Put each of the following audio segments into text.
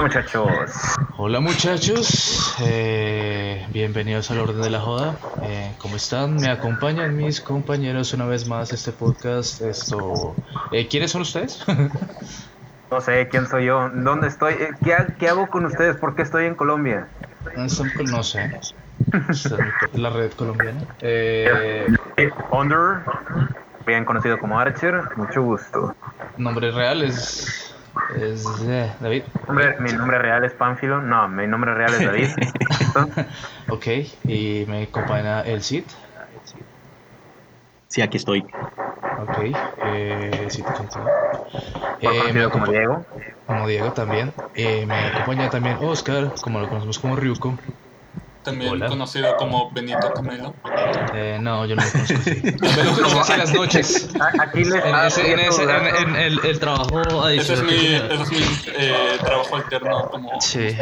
Muchachos. Hola muchachos, eh, bienvenidos al Orden de la Joda. Eh, ¿Cómo están? Me acompañan mis compañeros una vez más este podcast. Esto, eh, ¿Quiénes son ustedes? No sé quién soy yo, dónde estoy, Eh, ¿qué, ha- qué hago con ustedes? ¿Por qué estoy en Colombia? No son- no sé. La red colombiana. Eh, Under, bien conocido como Archer, mucho gusto. nombre real es, es eh, David. Hombre, mi nombre real es Pánfilo, no, mi nombre real es David. Ok, y me acompaña el Cid. Sí, aquí estoy. Ok, eh, Eh, me como Diego. como Diego también. Eh, me acompaña también Oscar, como lo conocemos como Ryuko. También Hola. conocido como Benito Camelo. Eh, no, yo no lo conozco así. Lo conozco así en las noches. Aquí les En, ese, en, ese, en, el, el trabajo Ese es adicional. mi, ese es mi eh, trabajo alterno como Sí.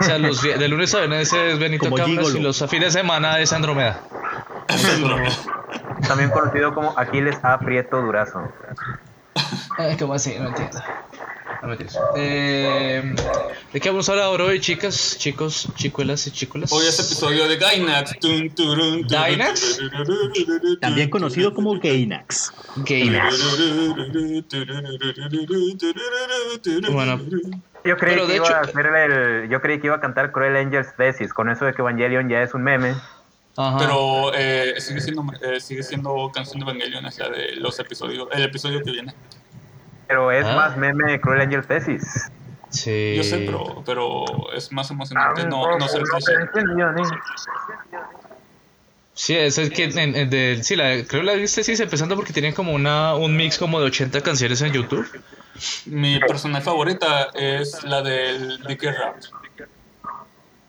O sea, los, de lunes a viernes es Benito Campos y los fines de semana es Andrómeda. También conocido como Aquiles A. Prieto Durazo. Eh, ¿Cómo así? No entiendo. No me entiendes. Eh, ¿De qué vamos a hablar ahora hoy, chicas, chicos, chicuelas y chicuelas? Hoy es episodio de Gainax. Tun, turun, turun, ¿Gainax? También conocido como Gainax. Gainax. Bueno, Yo creí que iba hecho- a hacer el, yo creí que iba a cantar Cruel Angels Thesis, con eso de que Evangelion ya es un meme. Ajá. Pero eh, sigue, siendo, eh, sigue siendo canción de Evangelion, es la de los episodios, el episodio que viene. Pero es Ah. más meme Cruel Angel Thesis. Sí. Yo sé, pero, pero es más emocionante no, no ser cliché. Sí, es el que en, en del- sí, la, creo la viste sí, empezando porque tienen como una un mix como de 80 canciones en YouTube. Mi personal favorita es la del DK Rap.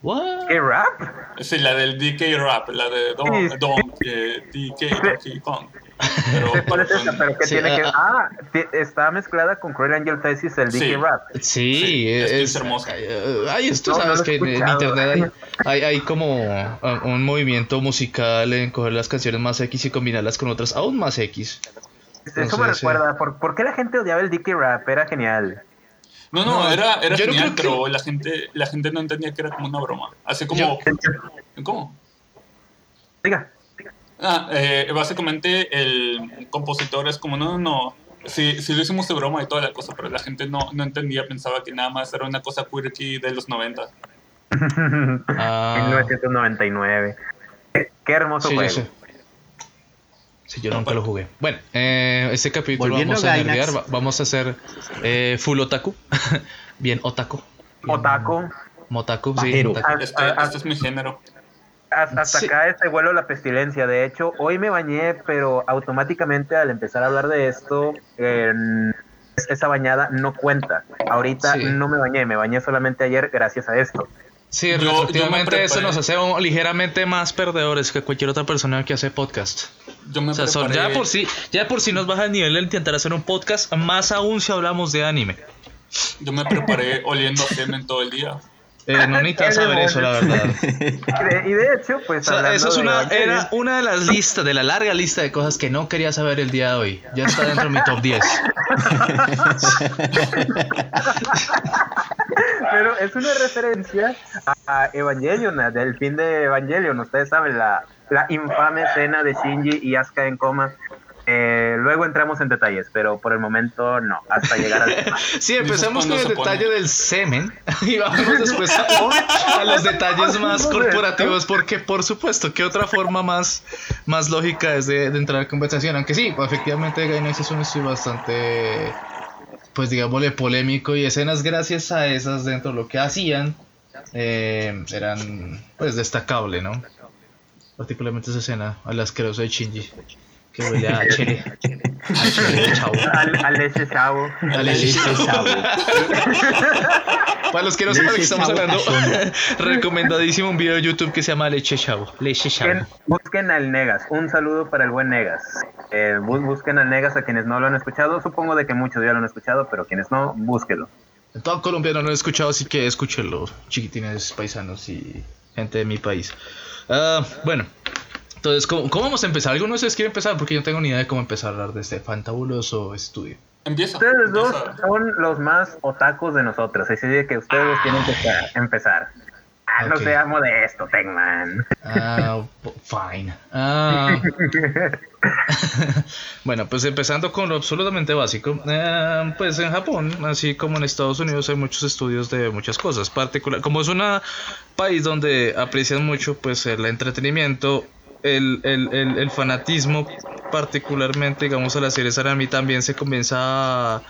What? ¿Qué rap? Sí, la del DK Rap, la de Don. Don eh, DK Donkey Kong. Pero, ¿Cuál es esa? Pero que Sí, tiene que. ah, Ah, está mezclada con Cruel Angel Thesis, el DK Sí. rap. Sí, Sí, es, es hermoso. Ay, Ay, esto No, no sabes he que en, internet hay, hay, hay como uh, un movimiento musical en coger las canciones más X y combinarlas con otras aún más X. Eso me recuerda. ¿por, por qué la gente odiaba el DK rap? Era genial. No, no, No, era, era no genial, que- pero la gente, la gente no entendía que era como una broma. Así como. Yo- ¿Cómo? Diga. Ah, eh, básicamente el compositor es como, no, no, no. Sí, sí lo hicimos de broma y toda la cosa, pero la gente no, no entendía, pensaba que nada más era una cosa quirky de los 90. Ah, 1999. Qué, qué hermoso sí, yo juego. Sí, yo nunca lo jugué. Bueno, eh, este capítulo Volviendo vamos a a Gainax. nerdear, va- vamos a hacer eh, full otaku. Bien otaku. Bien Otaku. Motaku, sí. Pajero. Este, este es mi género. Hasta Sí. acá este vuelo la pestilencia. De hecho, hoy me bañé, pero automáticamente al empezar a hablar de esto, esa bañada no cuenta. Ahorita Sí. no me bañé, me bañé solamente ayer gracias a esto. Sí, Yo- yo eso nos hace un- ligeramente más perdedores que cualquier otra persona que hace podcast. Yo me O sea, son- ya por sí, ya por sí nos baja el nivel de intentar hacer un podcast, más aún si hablamos de anime. Yo me preparé oliendo a semen todo el día. Eh, no necesitas saber eso, la verdad. Y de, hecho, pues O sea, eso es una, era una de las listas, de la larga lista de cosas que no quería saber el día de hoy. Ya está dentro de mi top 10. Pero es una referencia a Evangelion, del fin de Evangelion. Ustedes saben, la, la infame escena de Shinji y Asuka en coma. Eh, luego entramos en detalles, pero por el momento no, hasta llegar al tema. Sí, empecemos con el detalle del semen y vamos después a, a los detalles más corporativos, porque por supuesto, ¿qué otra forma más, más lógica es de, de entrar en conversación? Aunque sí, pues, efectivamente Gainax es un estudio bastante, pues digámosle, polémico y escenas gracias a esas dentro de lo que hacían eh, eran pues destacable, ¿no? Particularmente esa escena al asqueroso de Shinji, que huele a chile, a chile de chavo. Al, al leche chavo. A leche chavo. Para los que no saben de qué estamos hablando, recomendadísimo un video de YouTube que se llama Leche Chavo. Leche Chavo. Busquen, busquen al Negas. Un saludo para el buen Negas. Eh, bu- busquen al Negas a quienes no lo han escuchado. Supongo de que muchos ya lo han escuchado, pero quienes no, búsquelo. En todo Colombia no lo he escuchado, así que escúchenlo, chiquitines paisanos y gente de mi país. Ah, bueno, Entonces, ¿cómo, ¿cómo vamos a empezar? ¿Alguno de ustedes quiere empezar? Porque yo no tengo ni idea de cómo empezar a hablar de este fantabuloso estudio. Empieza. Ustedes dos son los más otacos de nosotros, así de que ustedes dos tienen que empezar. Ah, no Ok. sea modesto, Tecman. Ah, fine. Ah. bueno, pues empezando con lo absolutamente básico. eh, pues en Japón, así como en Estados Unidos, hay muchos estudios de muchas cosas. Particular, como es un país donde aprecian mucho pues el entretenimiento, el, el, el, el fanatismo, particularmente, digamos, a las series anime, también se comienza a,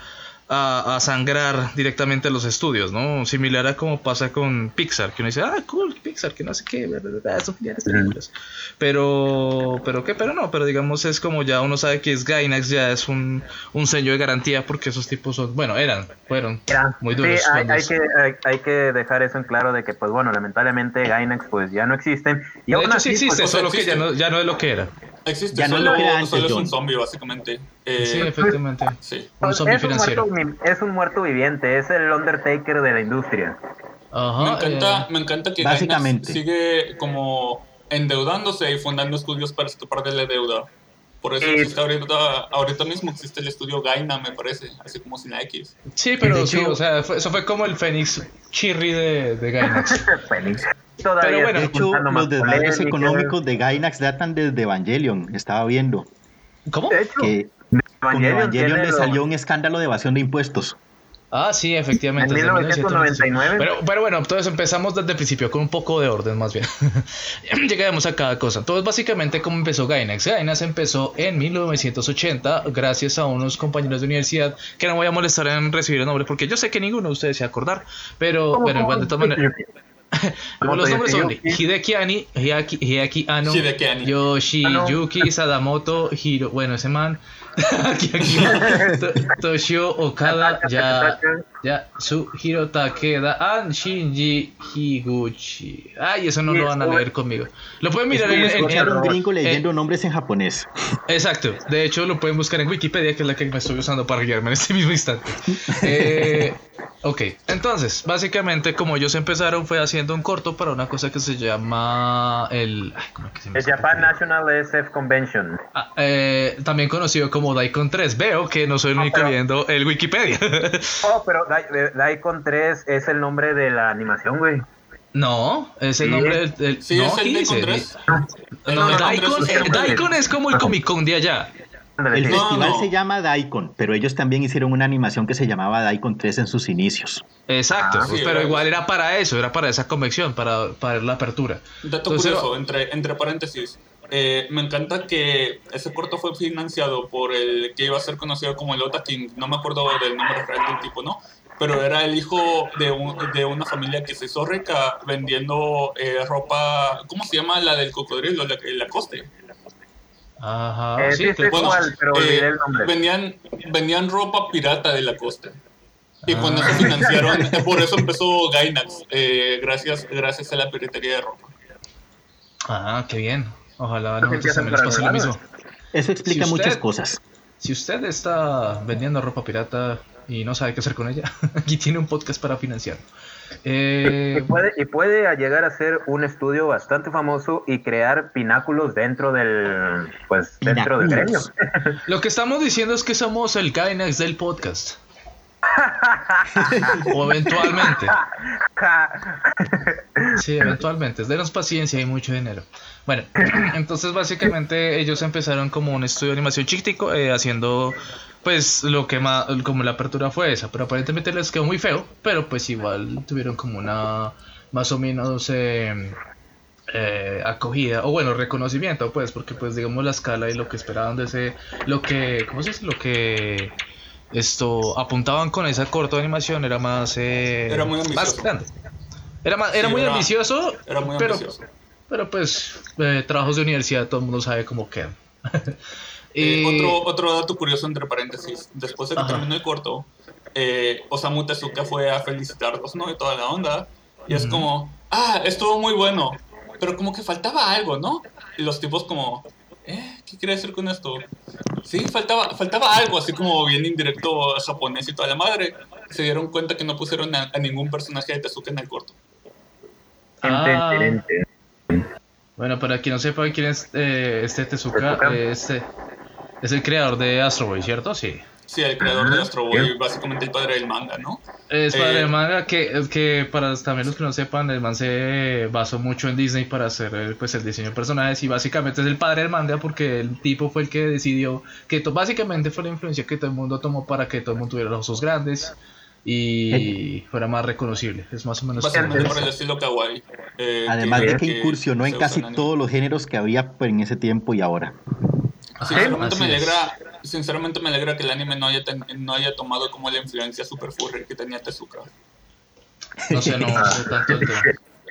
a, a sangrar directamente los estudios, ¿no? Similar a como pasa con Pixar, que uno dice, ah, cool, Pixar, que no sé qué, bla, bla, bla, son geniales películas. Pero, pero qué, pero no, pero digamos es como ya uno sabe que es Gainax, ya es un, un sello de garantía porque esos tipos son, bueno, eran, fueron Mira, muy duros. Sí, hay, hay que, hay, hay que dejar eso en claro de que, pues bueno, lamentablemente Gainax pues ya no existen. Y de aún hecho así, sí existe, pues, o sea, solo que ya existe. no, ya no es lo que era. Existe, Ya no es solo, lo que era antes, solo es un zombie, básicamente. Eh, Sí, efectivamente. sí. Un zombie es, un financiero. muerto, es un muerto viviente, es el Undertaker de la industria. Ajá, Me encanta, eh, me encanta que Básicamente. Sigue como endeudándose y fundando estudios para escapar de la deuda. Por eso Eh, existe ahorita, ahorita mismo existe el estudio Gaina, me parece, así como sin la X. sí, pero sí, o sea, fue- eso fue como el Fénix Chirri de, de Gainax. Todavía Pero bueno, De hecho, los desmadres económicos de Gainax datan desde Evangelion. Estaba viendo ¿Cómo? De hecho, que con Evangelion Evangelion le salió un escándalo de evasión de impuestos. Ah, sí, efectivamente. En desde 1999. Pero, pero bueno, entonces empezamos desde el principio con un poco de orden más bien. Llegaremos a cada cosa. Entonces, básicamente, ¿cómo empezó Gainax? Gainax empezó en 1980 gracias a unos compañeros de universidad que no voy a molestar en recibir el nombre porque yo sé que ninguno de ustedes se va a acordar. Pero, ¿Cómo, pero cómo? igual, de todas maneras. ¿Cómo los nombres son Yuki? Hideki Ani, Hideaki, Hideaki Anno, Hideki Anno. Yoshiyuki Sadamoto, Hiro, bueno, ese man, Toshio Okada, ya, ya, Suhiro Takeda, and Shinji Higuchi. Ay, eso no lo van a leer conmigo. Lo pueden mirar en, en- a un gringo leyendo nombres en japonés. Exacto, de hecho lo pueden buscar en Wikipedia, que es la que me estoy usando para guiarme en este mismo instante. Eh, ok, entonces, básicamente como ellos empezaron fue haciendo un corto para una cosa que se llama el... ay, ¿cómo es que se llama El Japan? National SF Convention. Ah, eh, también conocido como Daikon 3. Veo que no soy el Ah, único pero- viendo el Wikipedia. Oh, pero eh, Daikon 3 es el nombre de la animación, güey. no, es el Sí. nombre del... del- Sí, no, es el Daikon dice- 3. No, No, no, Daikon, es el Daikon es como el Comic Con de allá. El festival no. se llama Daikon, pero ellos también hicieron una animación que se llamaba Daikon 3 en sus inicios. Exacto, Ah, pues, sí, pero era- igual era para eso, era para esa convención, para, para la apertura. Dato Entonces, curioso, entre, entre paréntesis. eh, me encanta que ese corto fue financiado por el que iba a ser conocido como el Ota King. No me acuerdo del nombre real del tipo, ¿no? Pero era el hijo de, un- de una familia que se hizo rica vendiendo eh, ropa. ¿Cómo se llama la del cocodrilo? La, la coste. Ajá, Eh, sí. Bueno, igual, pero olvidé el nombre. vendían, vendían ropa pirata de la costa. Y con eso financiaron, por eso empezó Gainax, eh, gracias, gracias a la piratería de ropa. Ah, qué bien. Ojalá también nos por pase lo mismo. Eso explica Si usted- muchas cosas. Si usted está vendiendo ropa pirata y no sabe qué hacer con ella, aquí tiene un podcast para financiar. Eh, Y puede, y puede llegar a ser un estudio bastante famoso y crear pináculos dentro del pues dentro del gremio. Lo que estamos diciendo es que somos el Gainax del podcast. o eventualmente. Sí, eventualmente. Denos paciencia y mucho dinero. Bueno, entonces básicamente ellos empezaron como un estudio de animación chiquitico, eh, haciendo pues lo que más, como la apertura fue esa, pero aparentemente les quedó muy feo, pero pues igual tuvieron como una más o menos eh, eh, acogida, o bueno, reconocimiento, pues, porque pues digamos la escala y lo que esperaban de ese, lo que, ¿cómo se dice? Lo que esto apuntaban con esa corta animación era más, eh, Era muy más ambicioso. grande. Era, más, era Sí, muy era- ambicioso, Era muy pero, ambicioso. pero pues eh, trabajos de universidad todo el mundo sabe cómo quedan. Eh, Y- otro, otro dato curioso entre paréntesis. Después de que Ajá. terminó el corto, eh, Osamu Tezuka fue a felicitarlos, ¿no? Y toda la onda. Y es Ujú. como, ah, estuvo muy bueno. Pero como que faltaba algo, ¿no? Y los tipos como, ¿eh? ¿Qué quiere decir con esto? Sí, faltaba, faltaba algo, así como bien indirecto japonés y toda la madre. Se dieron cuenta que no pusieron a, a ningún personaje de Tezuka en el corto. Ah. Bueno, para quien no sepa quién es eh, este Tezuka, eh, este es el creador de Astro Boy, ¿cierto? Sí. Sí, el creador de Astro Boy, básicamente el padre del manga, ¿no? Es padre Eh, de manga que, que para también los que no sepan, el man se basó mucho en Disney para hacer el, pues, el diseño de personajes y básicamente es el padre del manga porque el tipo fue el que decidió que to- básicamente fue la influencia que todo el mundo tomó para que todo el mundo tuviera los ojos grandes y fuera más reconocible. Es más o menos por el estilo kawaii. eh, Además de que que incursionó en casi anime. todos los géneros que había en ese tiempo y ahora. Sinceramente me alegra, sinceramente me alegra que el anime no haya, ten- no haya tomado como la influencia super furry que tenía Tezuka. No sé, no sé tanto el tema.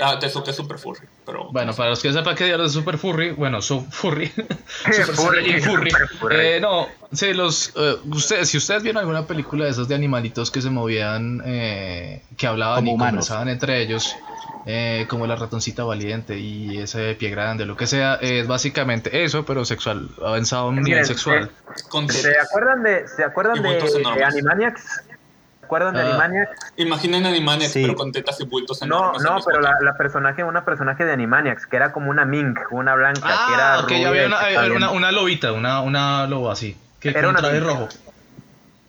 Ah, Tezuka es super furry, pero... Bueno, para los que sepan que diablos es Super Furry, bueno, so Furry. Super Furry, Furry. Super Furry. Eh, no, sí, los. eh, ustedes, si ustedes vieron alguna película de esos de animalitos que se movían, eh, que hablaban Como y humanos. conversaban entre ellos, eh, como la ratoncita valiente y ese pie grande, lo que sea, es básicamente eso, pero sexual, avanzado a un nivel sexual. ¿Se acuerdan de, ¿se acuerdan de, de Animaniacs? ¿Se acuerdan de Ah. Animaniacs? Imaginen Animaniacs, Sí. pero con tetas y bultos No, enormes no, mismo pero la, la personaje, una personaje de Animaniacs, que era como una mink, una blanca, que era Ah, que ya rubia había una, eh, lobita, una, una loba así, que Era con una traje mink. rojo.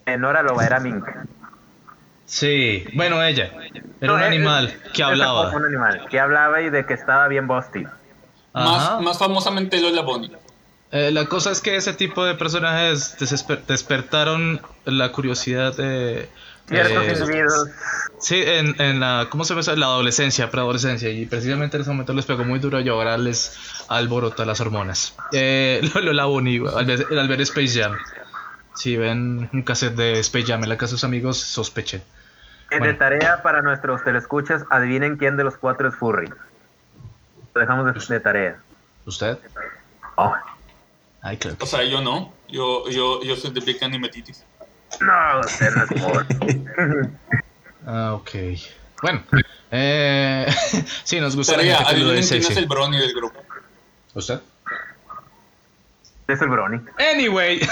Eh, no era loba, era mink. Sí, bueno, ella. Era No, un eh, animal eh, que hablaba. Un animal que hablaba y de que estaba bien busty. Ajá. Más, más famosamente Lola Bonnie. Eh, la cosa es que ese tipo de personajes desesper- despertaron la curiosidad de... Ciertos eh, individuos. sí, en, en la... ¿Cómo se llama? La adolescencia, preadolescencia. Y precisamente en ese momento les pegó muy duro y ahora les alborota las hormonas. Eh, Lola Bunny, al ver, al ver Space Jam. Si ven un cassette de Space Jam en la casa de sus amigos, sospechen. Bueno. De tarea para nuestros telescuchas, adivinen quién de los cuatro es furry. Lo dejamos de, de tarea. ¿Usted? Oh. Ay, claro O sea, yo no. Yo, yo, yo soy de Big Anime Titis. No, usted no es. Ah, ok. Bueno, eh, sí, nos gusta la Tarea, gente que lo adivinen es quién es el brony del grupo. ¿Usted? es el Brony. Anyway,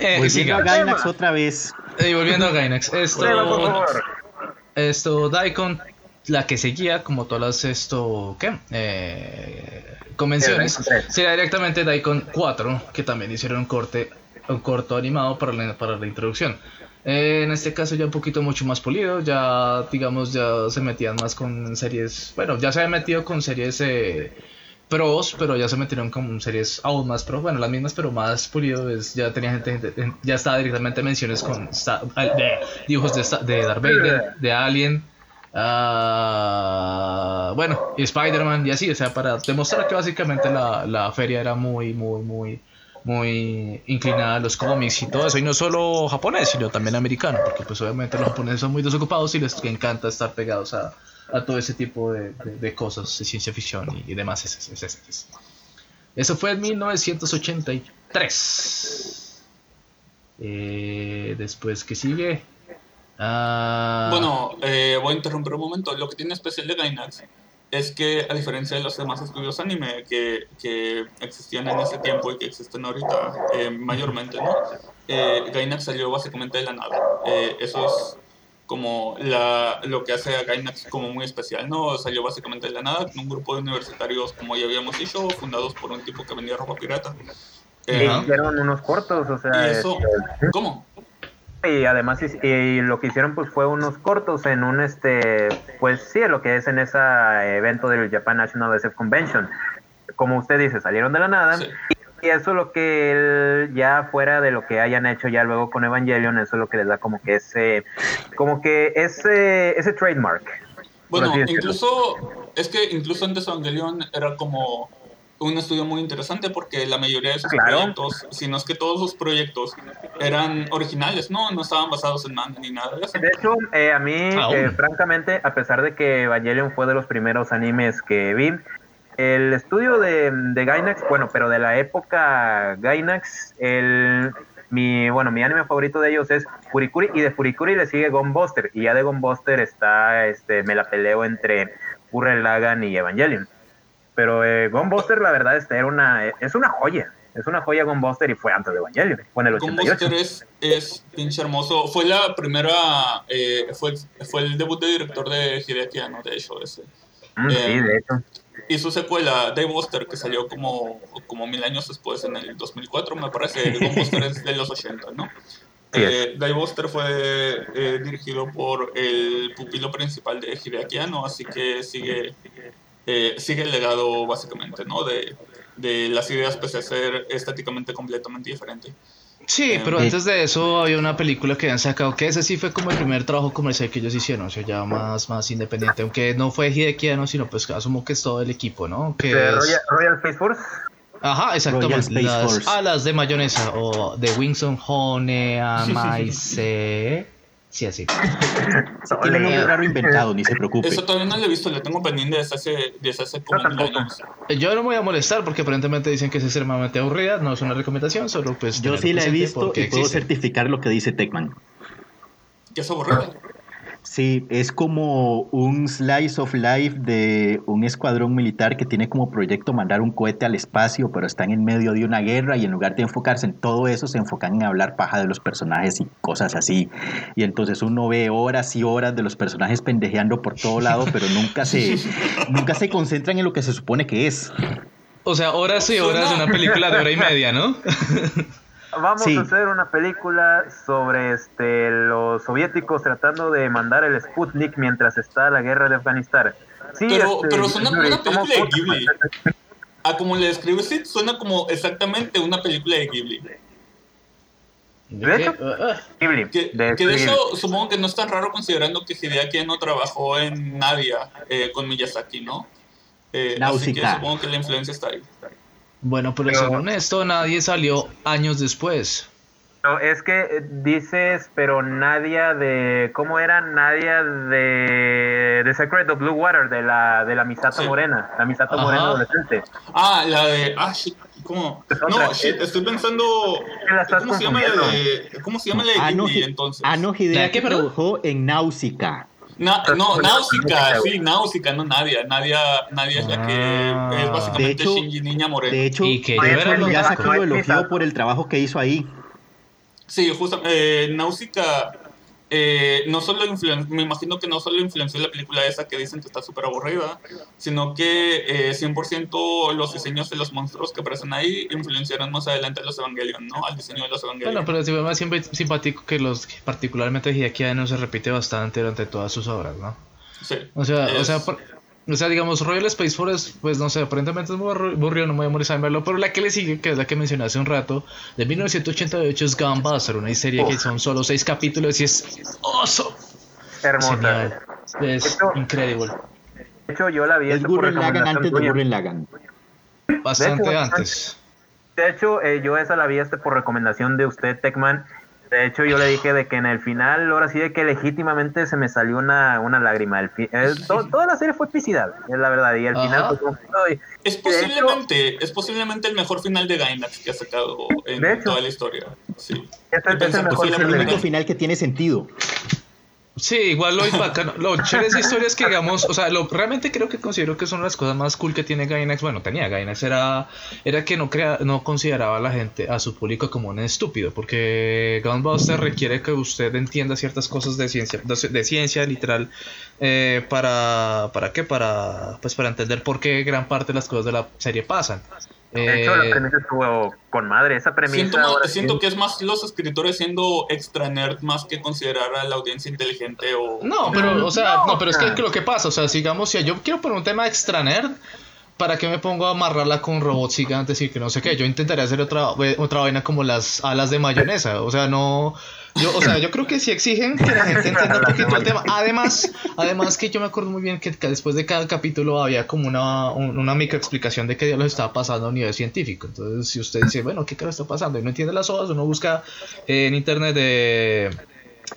eh, Volviendo a Gainax otra vez. Eh, volviendo a Gainax, esto, esto, Daikon, la que seguía, como todas las, esto, ¿qué? Eh, convenciones, sería directamente Daikon 4, que también hicieron un corte, un corto animado para la, para la introducción. Eh, en este caso ya un poquito mucho más polido, ya digamos ya se metían más con series, bueno, ya se habían metido con series eh, pros, pero ya se metieron con series aún más pros, bueno, las mismas pero más pulido, es, ya tenía gente, gente- ya estaba directamente menciones con de, dibujos de, de Darth Vader, de Alien, ah, bueno, Spider-Man y así, o sea, para demostrar que básicamente la, la feria era muy, muy, muy, muy inclinada a los cómics y todo eso, y no solo japonés, sino también americano, porque pues obviamente los japoneses son muy desocupados y les encanta estar pegados a, a todo ese tipo de, de- de cosas de ciencia ficción y, y demás. es- es- es- es. Eso fue en 1983. Eh, después, ¿qué sigue? Ah, Bueno, eh, voy a interrumpir un momento. Lo que tiene especial de Gainax es que, a diferencia de los demás estudios anime que, que existían en ese tiempo y que existen ahorita eh, mayormente, ¿no? Eh, Gainax salió básicamente de la nada. Eh, eso es como la, lo que hace a Gainax como muy especial, ¿no? Salió básicamente de la nada con un grupo de universitarios, como ya habíamos dicho, fundados por un tipo que vendía ropa pirata. Eh, hicieron unos cortos, o sea, y eso, este, ¿cómo? Y además y lo que hicieron pues fue unos cortos en un este, pues sí, lo que es en ese evento del Japan National SF Convention. Como usted dice, salieron de la nada. Sí. Y eso es lo que él, ya fuera de lo que hayan hecho ya luego con Evangelion, eso es lo que les da como que ese, como que ese, ese trademark. Bueno, incluso, es que incluso antes Evangelion era como un estudio muy interesante porque la mayoría de sus Claro. proyectos, si no es que todos sus proyectos eran originales, ¿no? No estaban basados en manga ni nada de eso. De hecho, eh, a mí, eh, francamente, a pesar de que Evangelion fue de los primeros animes que vi, el estudio de, de Gainax, bueno, pero de la época Gainax, el, mi, bueno, mi anime favorito de ellos es Furikuri, y de Furikuri le sigue Gunbuster, y ya de Gunbuster está, este, me la peleo entre Gurren Lagann y Evangelion. Pero eh, Gunbuster, la verdad, este, era una, es una joya. Es una joya Gunbuster y fue antes de Evangelion, fue en el 88. Gunbuster es, es pinche hermoso. Fue la primera, eh, fue, fue el debut de director de Hideaki Anno, de hecho, ese. Mm, sí, Eh, de hecho. Y su secuela, Daybuster, que salió como, como mil años después, en el 2004, me parece. Gunbuster es de los 80, ¿no? Sí. Eh, Daybuster fue eh, dirigido por el pupilo principal de Hideaki Anno, así que sigue, eh, sigue el legado, básicamente, ¿no? De, de las ideas, pese a ser estéticamente completamente diferente. Sí, pero Eh, antes de eso había una película que habían sacado que ese sí fue como el primer trabajo comercial que ellos hicieron, o sea, ya más, más independiente, aunque no fue Hideki Anno, sino pues asumo que es todo el equipo, ¿no? Que De es- Royal, Royal Space Force. Ajá, Royal exactamente. Space Las Force. alas de mayonesa o de Winston Hone Amaise. Sí, así. Tiene un nombre raro inventado, ni se preocupe. Eso todavía no lo he visto, le tengo pendiente desde hace, desde hace como tampoco. años. Yo no me voy a molestar porque aparentemente dicen que es extremadamente aburrida, no es una recomendación, solo pues... Yo sí la he visto y puedo existe. certificar lo que dice Techman. Que es aburrido. Sí, es como un slice of life de un escuadrón militar que tiene como proyecto mandar un cohete al espacio, pero están en medio de una guerra y en lugar de enfocarse en todo eso, se enfocan en hablar paja de los personajes y cosas así. Y entonces uno ve horas y horas de los personajes pendejeando por todo lado, pero nunca se, nunca se concentran en lo que se supone que es. O sea, horas y horas de una película de hora y media, ¿no? Vamos Sí. a hacer una película sobre este los soviéticos tratando de mandar el Sputnik mientras está la guerra de Afganistán. Sí, Pero, este, pero suena como una ¿cómo- película de Ghibli. A como le describes, sí, suena como exactamente una película de Ghibli. De hecho, Ah, Ghibli, Que, de que de Ghibli. hecho, supongo que no es tan raro considerando que Hideaki no trabajó en Nadia eh, con Miyazaki, ¿no? Eh, así que supongo que la influencia está ahí. Bueno, pero, Pero- según esto, nadie salió años después. No, es que dices, pero Nadia de. ¿Cómo era Nadia de. de Secret of Blue Water, de la, de la Misato Sí. Morena, la Misato Ajá. Morena adolescente. Ah, la de. Ah, shit. ¿Cómo? No, shit, estoy pensando. que la estás ¿Cómo se llama la de, ¿cómo se llama la de Ghibli Hi- entonces? Ano ¿La de Hideaki qué, perdón? trabajó en Náusica. Na- no, Náusica, sí, Náusica, no Nadia. Nadia, Nadia es la que Ah. es básicamente hecho- Shinji Niña Morena. De hecho, Y que ya sacó- lo elogió por el trabajo que hizo ahí. Sí, justo, eh, Náusica eh, no solo me imagino que no solo influenció la película esa que dicen que está súper aburrida, sino que eh, 100% los diseños de los monstruos que aparecen ahí influenciaron más adelante a los Evangelion, ¿no? Al diseño de los Evangelion. Bueno, pero sí fue más siempre simpático que los, particularmente Hideaki Anno se repite bastante durante todas sus obras, ¿no? Sí. O sea, o sea, por- o sea, digamos, Royal Space Force, pues no sé, aparentemente es muy aburri- aburrido, no me voy a morir en verlo, pero la que le sigue, que es la que mencioné hace un rato, de 1988 es Gunbuster, una serie que son solo seis capítulos y es awesome, Hermosa. genial, es Esto- increíble, De hecho, yo la vi Es este por Gurren recomendación antes de. Gurren Lagann. bastante De hecho, antes. De hecho, eh, yo esa la vi este por recomendación de usted, Techman. De hecho, yo le dije de que en el final, ahora sí de que legítimamente se me salió una, una lágrima. El fi- eh, to- toda la serie fue epicidad, es la verdad. Y al Ajá. final, pues, ay, Es posiblemente, es posiblemente el mejor final de Gainax que ha sacado en hecho. toda la historia. Sí. es el, es el mejor el único final que tiene sentido. Sí, igual lo bacano, lo chévere de esa historia que digamos, o sea, lo realmente creo que considero que son las cosas más cool que tiene Gainax, bueno, tenía Gainax, era, era que no crea, no consideraba a la gente, a su público como un estúpido, porque Gunbuster requiere que usted entienda ciertas cosas de ciencia, de, de ciencia literal, eh, para, ¿para qué? Para, pues para entender por qué gran parte de las cosas de la serie pasan. De hecho, la Eh, premisa estuvo con madre. Esa premisa. Siento, sí- que es más los escritores siendo extra nerd más que considerar a la audiencia inteligente o... No, pero, o sea, No, no, pero es que lo que pasa, o sea, sigamos, si yo quiero poner un tema extra nerd, ¿para qué me pongo a amarrarla con robots gigantes y que no sé qué? Yo intentaría hacer otra, otra vaina como las alas de mayonesa, o sea, no... Yo, o sea, yo creo que sí exigen que la gente entienda un poquito el tema. Además, además que yo me acuerdo muy bien que, después de cada capítulo había como una, un- una microexplicación de qué diablos estaba pasando a nivel científico. Entonces, si usted dice, bueno, ¿qué carajo está pasando? Y no entiende las hojas, uno busca en internet de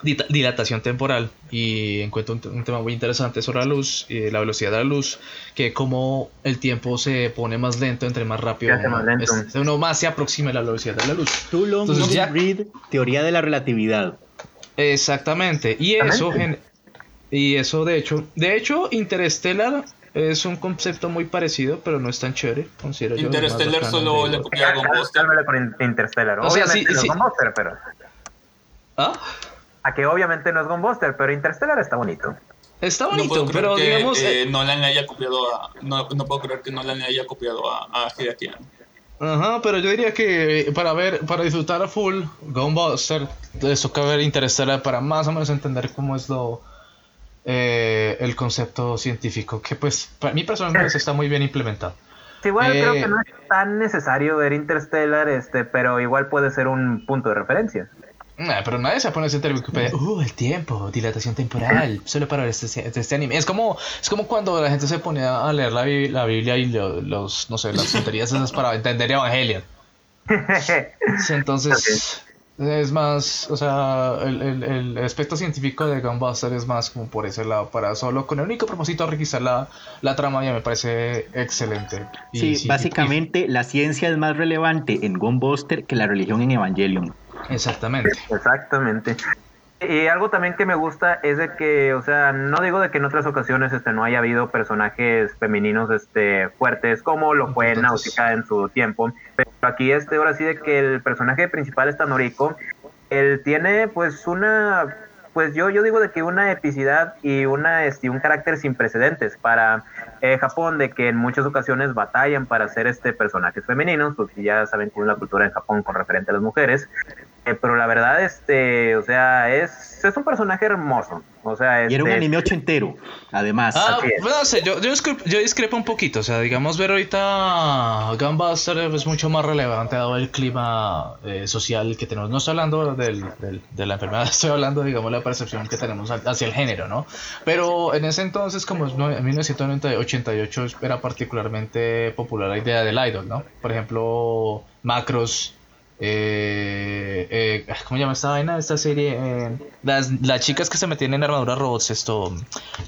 dilatación temporal y encuentro un, te- un tema muy interesante sobre la luz y la velocidad de la luz que como el tiempo se pone más lento entre más rápido más uno, lento. es- uno más se aproxima a la velocidad de la luz Too long Entonces, didn't ya- read teoría de la relatividad. exactamente y eso gen- y eso de hecho de hecho Interstellar Es un concepto muy parecido, pero no es tan chévere, considero yo. Interstellar solo le Interstellar. O sea, sí, pero... ¿Ah? A que obviamente no es Gunbuster, pero Interstellar está bonito. Está No bonito, puedo creer pero que digamos... eh, eh, Nolan le haya copiado a. No, no puedo creer que Nolan le haya copiado a, a Hideaki Anno. Ajá, pero yo diría que para ver, para disfrutar a full Gunbuster, les toca ver Interstellar para más o menos entender cómo es lo eh, el concepto científico, que pues para mí personalmente está muy bien implementado. Sí, igual Eh, creo que no es tan necesario ver Interstellar, este, pero igual puede ser un punto de referencia. Nah, pero nadie se pone a hacer Wikipedia. Uh, el tiempo, dilatación temporal, solo para ver este, este anime. Es como, es como cuando la gente se ponía a leer la, la Biblia y lo- los, no sé, las tonterías esas para entender Evangelion. Entonces, es más, o sea, el, el, el aspecto científico de Gunbuster es más como por ese lado, para solo con el único propósito de requisar la, la trama, ya me parece excelente. Y Sí, sí, básicamente la ciencia es más relevante en Gunbuster que la religión en Evangelion. Exactamente. Exactamente. Y algo también que me gusta es de que, o sea, no digo de que en otras ocasiones este no haya habido personajes femeninos este fuertes como lo fue. Náutica en su tiempo, pero aquí este ahora sí de que el personaje principal está Noriko, él tiene pues una pues yo yo digo de que una epicidad y una este un carácter sin precedentes para eh, Japón de que en muchas ocasiones batallan para hacer este personajes femeninos, pues ya saben cómo es la cultura en Japón con referente a las mujeres. Eh, pero la verdad, este, o sea, es, es un personaje hermoso. O sea, Y era un este, anime ochentero, además. Ah, no sé, yo, yo, discrepo, yo discrepo un poquito, o sea, digamos, ver ahorita Gunbuster es mucho más relevante dado el clima eh, social que tenemos. No estoy hablando del, del- de la enfermedad, estoy hablando, digamos, la percepción que tenemos hacia el género, ¿no? Pero en ese entonces, como en 1988, era particularmente popular la idea del idol, ¿no? Por ejemplo, Macros. Eh, eh, ¿Cómo se llama esta vaina? Esta serie. eh, las, las chicas que se metían en armaduras robots, esto.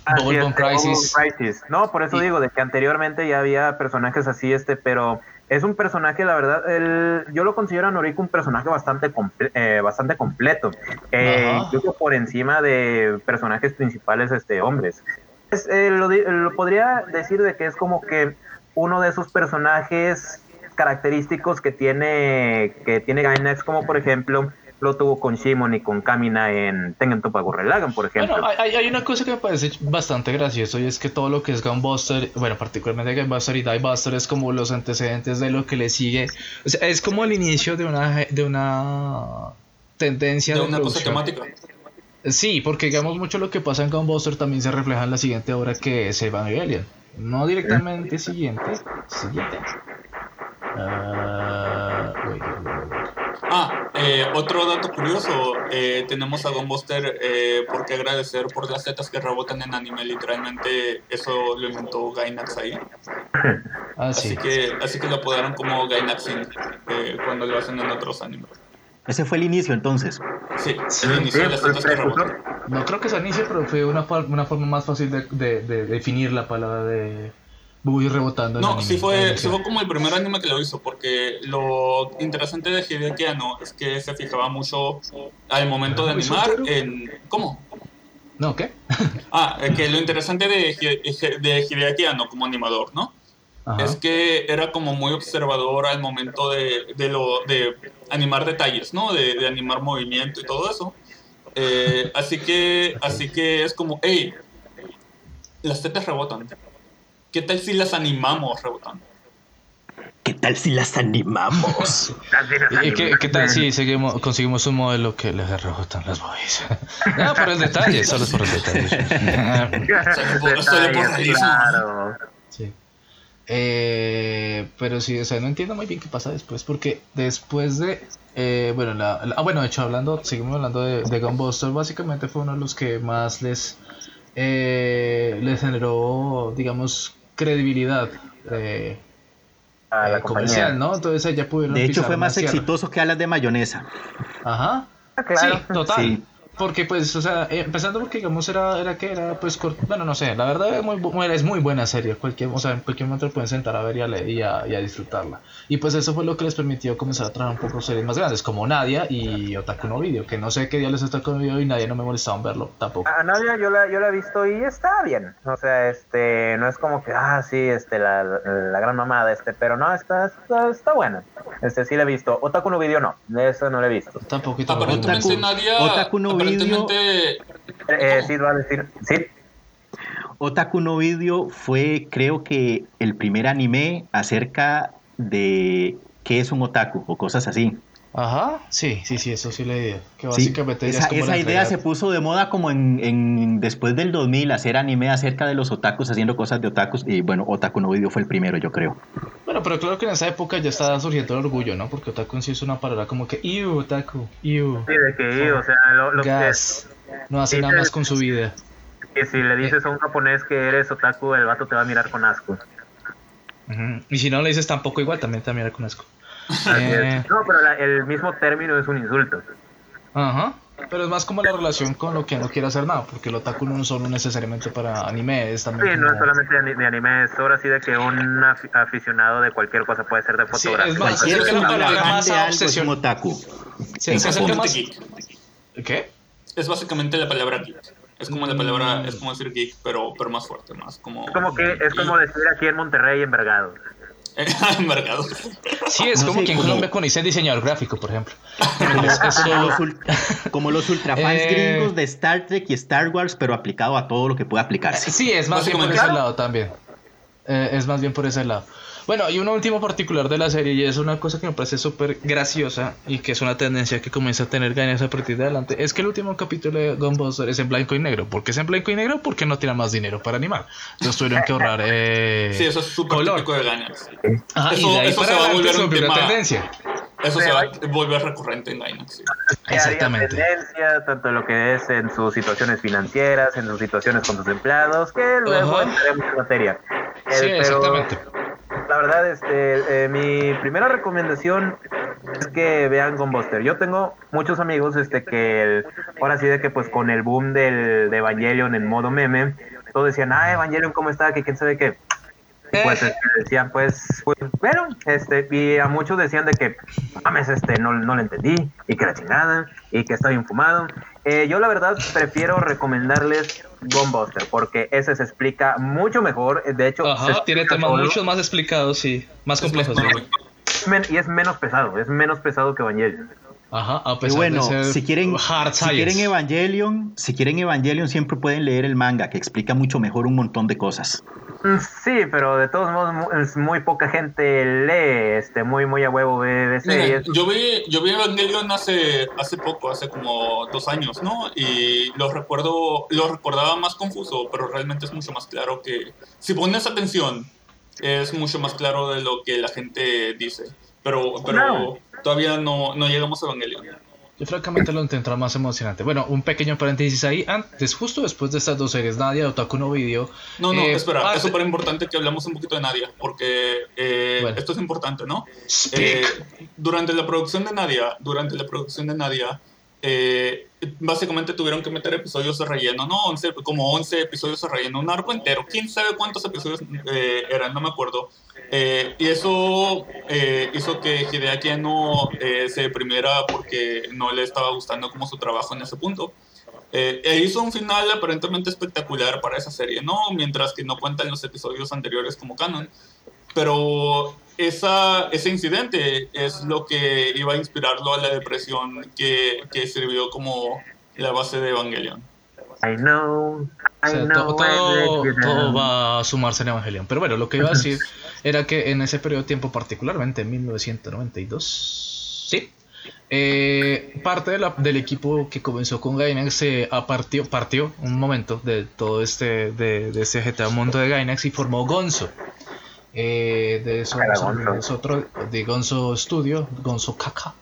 así Bubble es, Bomb de Bubble Crisis. No, por eso Y- digo de que anteriormente ya había personajes así, este, pero es un personaje, la verdad, el, yo lo considero a Noriko un personaje bastante, comple- eh, bastante completo, eh, incluso por encima de personajes principales, este, hombres. Es, eh, lo, lo podría decir de que es como que uno de esos personajes característicos que tiene que tiene Gainax, como por ejemplo lo tuvo con Shimon y con Kamina en Tengen Toppa Gurren Lagann, por ejemplo. Bueno, hay, hay una cosa que me parece bastante gracioso y es que todo lo que es Gunbuster, bueno, particularmente Gunbuster y Diebuster es como los antecedentes de lo que le sigue. O sea, es como el inicio de una, de una tendencia De de, una cosa temática. Sí, porque digamos mucho lo que pasa en Gunbuster también se refleja en la siguiente obra que es Evangelion. No directamente siguiente. Siguiente. Ah, wait, wait, wait, wait. Ah, eh, otro dato curioso, eh, tenemos a Gunbuster eh, por qué agradecer por las tetas que rebotan en anime, literalmente eso lo inventó Gainax ahí. Ah, Así sí. que, así que lo apodaron como Gainaxing eh, cuando lo hacen en otros animes. Ese fue el inicio entonces. Sí, Sí, el inicio de las tetas que rebotan. No creo que sea inicio, pero fue una, forma más fácil de, de- de definir la palabra de Buggy rebotando. No, sí fue, sí fue como el primer anime que lo hizo, porque lo interesante de Hideaki Anno es que se fijaba mucho al momento de ¿Muy animar en... ¿Cómo? No, ¿qué? Ah, eh, que lo interesante de, de Hideaki Anno como animador, ¿no? Ajá. es que era como muy observador al momento de, de, lo, de animar detalles, ¿no? De, de animar movimiento y todo eso. Eh, así, que, así que es como, hey, las tetas rebotan. ¿Qué tal si las animamos rebotando? ¿Qué tal si las animamos? ¿Y qué, qué tal si seguimos, conseguimos un modelo que les rebotan las boobies? no, por el detalle, solo es por el detalle. Solo por- solo por claro. sí. Eh, pero sí, o sea, no entiendo muy bien qué pasa después, porque después de, eh, bueno, la, la- ah, bueno, de hecho, hablando, seguimos hablando de, de Gunbuster, básicamente fue uno de los que más les, eh, les generó, digamos, credibilidad eh, A la eh, comercial. ¿no? Entonces ya pudieron De hecho, fue más exitoso que alas de mayonesa. Ajá. Ah, claro. Sí, total. Sí. Porque pues, o sea, eh, empezando porque digamos era, era que era pues corto, bueno, no sé, la verdad es muy, es muy buena serie, cualquier, o sea, en cualquier momento pueden sentar a ver y a, leer y a, y a disfrutarla. Y pues eso fue lo que les permitió comenzar a traer un poco series más grandes, como Nadia y Otaku no Video, que no sé qué diablos es Otaku no Video y nadie no me molestaba en verlo, tampoco. A Nadia yo la, yo la he visto y está bien. O sea, este, no es como que, ah, sí, este, la, la gran mamada, este, pero no, está, está, está buena. Este, sí la he visto. Otaku no video no, de eso no la he visto. Tampoco y tampoco. Aparentemente Otaku- Nadia. Otaku no Eh, va a decir. Otaku no Video fue, creo que, el primer anime acerca de qué es un otaku o cosas así. Ajá, sí, sí, sí, eso sí la idea. Que básicamente esa es como esa la idea se puso de moda como en, en- después del 2000, hacer anime acerca de los otakus haciendo cosas de otakus. Y bueno, Otaku no Video fue el primero, yo creo. Bueno, pero claro que en esa época ya estaba surgiendo el orgullo, ¿no? Porque otaku en sí es una palabra como que, iu, otaku, iu, Sí, de que, o sea, lo, lo que, no hace nada más con su vida. que si le dices a un japonés que eres otaku, el vato te va a mirar con asco. Ujú. Y si no le dices tampoco igual, también te mira con asco. Eh, es. No, pero la- el mismo término es un insulto. Ajá. Pero es más como la relación con lo que no quiere hacer nada, porque el otaku no solo necesariamente para anime, es Sí, también no es como- solamente de, ani- de anime, es ahora sí de que un afi- aficionado de cualquier cosa puede ser de Sí, fotografía. es más, Cualquier es que más es obsesión. un otaku. Sí, más... ¿Qué? Es básicamente la palabra geek. Es como la palabra, es como decir geek, pero, pero más fuerte, más como. Es como que es como decir aquí en Monterrey envergado. Envergado. Sí, es No como sé, que en como- Colombia con dice diseñador gráfico, por ejemplo. Como, Es- es como solo- los, ul- como los ultrafans Eh. gringos de Star Trek y Star Wars, pero aplicado a todo lo que pueda aplicarse. Sí, es más bien por ese lado también. Eh, es más bien por ese lado. Bueno, y un último particular de la serie, y es una cosa que me parece súper graciosa y que es una tendencia que comienza a tener ganas a partir de adelante, es que el último capítulo de Gunbuster es en blanco y negro. ¿Por qué es en blanco y negro? Porque no tienen más dinero para animar. Entonces tuvieron que ahorrar eh, Sí, eso es súper color. típico de y Eso- de ahí eso para se va a volver un una tema- tendencia. Eso se va hay- a volver recurrente en Gainax. sí. Exactamente. tendencia, tanto lo que es en sus situaciones financieras, en sus situaciones con sus empleados, que luego entraremos en materia. Sí, Eh, pero exactamente. La verdad, este, eh, mi primera recomendación es que vean Gunbuster. Yo tengo muchos amigos, este, que el- ahora sí de que pues con el boom del, de Evangelion en modo meme, todos decían, ah, Evangelion, ¿cómo está? Que quién sabe qué. Y pues este, decían, pues, pues, bueno, este, y a muchos decían de que, mames, este, no, no lo entendí, y que la chingada, y que está bien fumado. Eh, yo la verdad prefiero recomendarles Gunbuster, porque ese se explica mucho mejor, de hecho, Ajá, tiene temas mucho más explicados, sí. Más complejos. Es más sí. normal. men- y es menos pesado, es menos pesado que Evangelion. Ajá, a Y pesar bueno, de ser si quieren, hard si quieren. Evangelion, si quieren Evangelion siempre pueden leer el manga que explica mucho mejor un montón de cosas. Sí, pero de todos modos muy poca gente lee, este, muy muy a huevo Mira, series. yo vi, yo vi Evangelion hace, hace poco, hace como dos años, ¿no? Y lo recuerdo, lo recordaba más confuso, pero realmente es mucho más claro que, si pones atención, es mucho más claro de lo que la gente dice. Pero, pero Claro. Todavía no, no llegamos a Evangelion. Yo francamente lo encuentro más emocionante. Bueno, un pequeño paréntesis ahí. Antes, justo después de estas dos series, Nadia, Otaku no Video. No, no, eh, espera, parte- es súper importante que hablamos un poquito de Nadia, porque eh, Bueno. esto es importante, ¿no? Eh, durante la producción de Nadia, durante la producción de Nadia, eh, básicamente tuvieron que meter episodios de relleno, ¿no? 11, como 11 episodios de relleno, un arco entero. ¿Quién sabe cuántos episodios eh, eran? No me acuerdo. Eh, y eso eh, hizo que Hideaki Anno eh, se deprimiera porque no le estaba gustando como su trabajo en ese punto. Eh, e hizo un final aparentemente espectacular para esa serie, ¿no? Mientras que no cuentan los episodios anteriores como canon. Pero esa, ese incidente es lo que iba a inspirarlo a la depresión que, que sirvió como la base de Evangelion. I know, O I sea, know, todo, todo, va a sumarse en Evangelion. Pero bueno, lo que iba a decir era que en ese periodo de tiempo, particularmente en 1992, sí, eh, parte de la- del equipo que comenzó con Gainax se apartió, partió un momento de todo este, de, de este GTA mundo de Gainax y formó Gonzo. Eh, de eso es otro, de Gonzo Studio, Gonzo Kaka.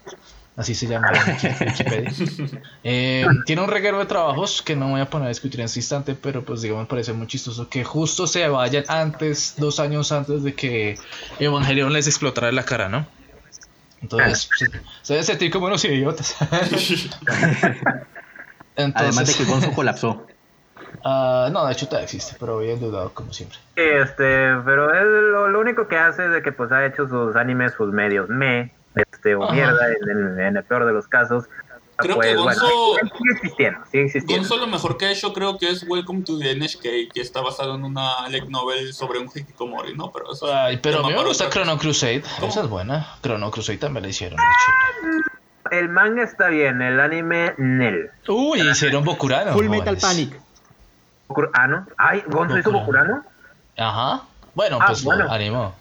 Así se llama en Wikipedia. Eh, tiene un reguero de trabajos que no voy a poner a discutir en este instante, pero pues digamos me parece muy chistoso que justo se vayan antes, dos años antes de que Evangelion les explotara en la cara, ¿no? Entonces, se, se debe sentir como unos idiotas. Además de que Gonzo colapsó. Ah, no, de hecho todavía existe, pero bien dudado como siempre. Este, pero es lo, lo único que hace es de que pues ha hecho sus animes, sus medios me, este, o Ajá. mierda en, en- en el peor de los casos. Creo pues que bueno, Gonzo- sigue existiendo, sigue existiendo. Gonzo lo mejor que ha hecho creo que es Welcome to the NHK, que está basado en una light novel sobre un hikikomori, ¿no? Pero eso es Ay, pero a tema mí me gusta Chrono Crusade. ¿Cómo? Esa es buena. Chrono Crusade también la hicieron. de hecho. El manga está bien, el anime Nel. Uy, hicieron Bokurano. Full Metal. Panic. ¿Bokurano? Ay, ¿Gonzo hizo Bokurano. Bokurano? Ajá. Bueno, Ah, pues bueno. animó.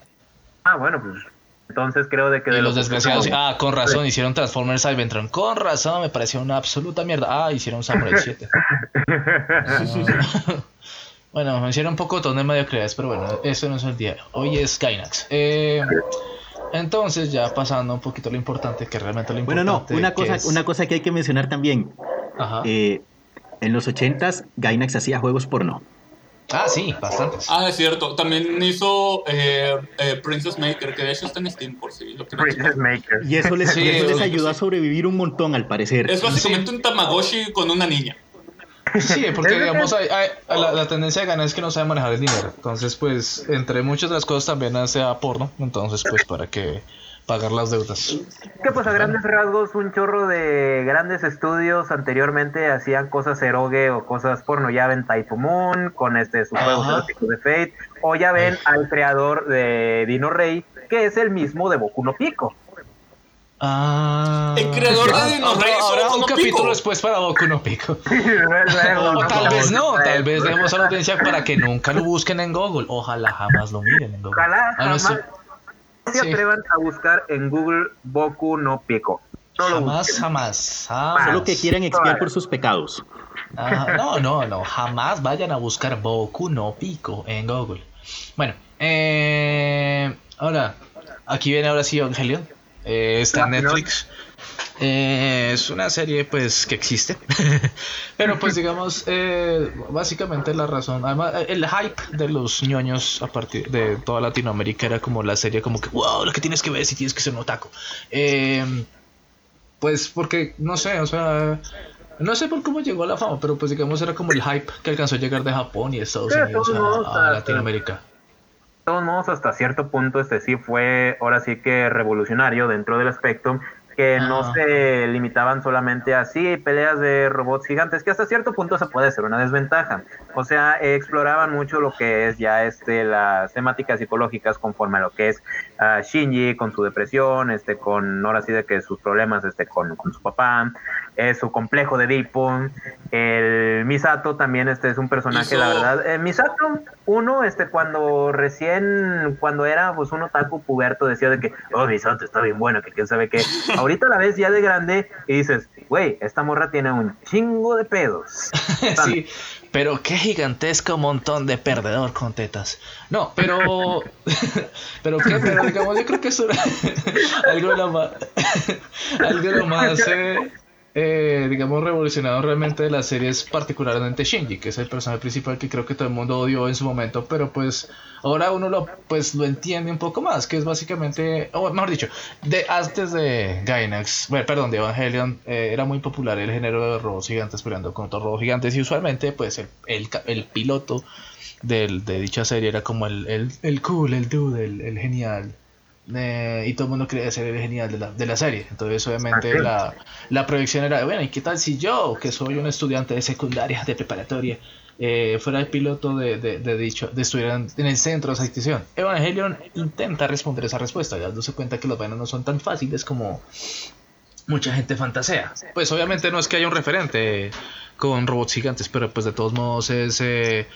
Ah, bueno, pues entonces creo de que Y de los lo- desgraciados, ah, con razón, hicieron Transformers Cybertron. Con razón, me pareció una absoluta mierda. Ah, hicieron Samurai 7. bueno, me hicieron un poco de mediocridades, pero bueno, eso no es el día. Hoy es Gainax. Eh, entonces, ya pasando un poquito lo importante, que realmente lo Bueno, importante. no, una que cosa, es- una cosa que hay que mencionar también. Ajá. Eh, en los 80s, Gainax hacía juegos porno. Ah, sí, bastantes. Ah, es cierto. También hizo eh, eh, Princess Maker, que de hecho está en Steam por si lo quieren Princess. Maker. Y eso les, Sí, y eso les sí, ayudó a sobrevivir un montón, al parecer. Es básicamente un Tamagotchi con una niña. Sí, porque digamos, hay- hay- la, la tendencia de ganar es que no sabe manejar el dinero. Entonces, pues, entre muchas de las cosas también hace a porno. Entonces, pues, para que pagar las deudas. Que pues a grandes rasgos un chorro de grandes estudios anteriormente hacían cosas eroge o cosas porno. Ya ven Typhoon Moon con este sus juegos Ajá. eróticos de Fate. O ya ven al creador de Dino Rey, que es el mismo de Boku no Pico. Ah. El creador de Dino Rey Boku un capítulo después para Boku no Pico. O tal vez no, tal vez dejemos a la audiencia para que nunca lo busquen en Google. Ojalá jamás lo miren en Google. Ojalá Ah, no, se Sí. atrevan a buscar en Google Boku no Pico. No Jamás, jamás, jamás. Solo que quieren expiar por sus pecados. Ajá, no, no, no, jamás vayan a buscar Boku no Pico en Google. Bueno, eh, ahora, aquí viene ahora sí Evangelion. Eh, está en Ah, no. Netflix. Eh, es una serie pues que existe. Pero pues digamos, eh, básicamente la razón, además el hype de los ñoños a partir de toda Latinoamérica era como la serie como que, wow, lo que tienes que ver si tienes que ser un otaku. Eh, pues porque, no sé, o sea, no sé por cómo llegó a la fama, pero pues digamos era como el hype que alcanzó a llegar de Japón y Estados Unidos a, a Latinoamérica. De todos modos, hasta cierto punto, este sí fue ahora sí que revolucionario dentro del Spectrum, que no se limitaban solamente a sí, peleas de robots gigantes, que hasta cierto punto se puede ser una desventaja. O sea, eh, exploraban mucho lo que es ya este las temáticas psicológicas conforme a lo que es ah, Shinji con su depresión, este con ahora sí de que sus problemas este con, con su papá, eh, su complejo de Edipo, el Misato también este es un personaje, la verdad. Eh, Misato, uno, este, cuando recién, cuando era pues un otaku puberto, decía de que, oh, Misato está bien bueno, que quién sabe qué. Ahorita la ves ya de grande y dices, güey, esta morra tiene un chingo de pedos. sí, pero qué gigantesco montón de perdedor con tetas. No, pero. pero qué, pero digamos, yo creo que eso era algo lo más. algo lo más. eh, eh, digamos, revolucionado realmente de la serie es particularmente Shinji, que es el personaje principal que creo que todo el mundo odió en su momento, pero pues ahora uno lo, pues, lo entiende un poco más, que es básicamente, o mejor dicho, de antes de Gainax, bueno, perdón, de Evangelion, eh, era muy popular el género de robots gigantes peleando con otros robots gigantes y usualmente pues el, el piloto del, de dicha serie era como el, el, el cool, el dude, el, el genial. Eh, y todo el mundo quería ser el genial de la, de la serie. Entonces, obviamente, la, la proyección era, bueno, ¿y qué tal si yo, que soy un estudiante de secundaria, de preparatoria, eh, fuera el piloto de, de, de dicho, de estuviera en el centro de esa institución? Evangelion intenta responder esa respuesta, dándose cuenta que los vainos no son tan fáciles como mucha gente fantasea. Pues obviamente no es que haya un referente con robots gigantes, pero pues de todos modos es... eh,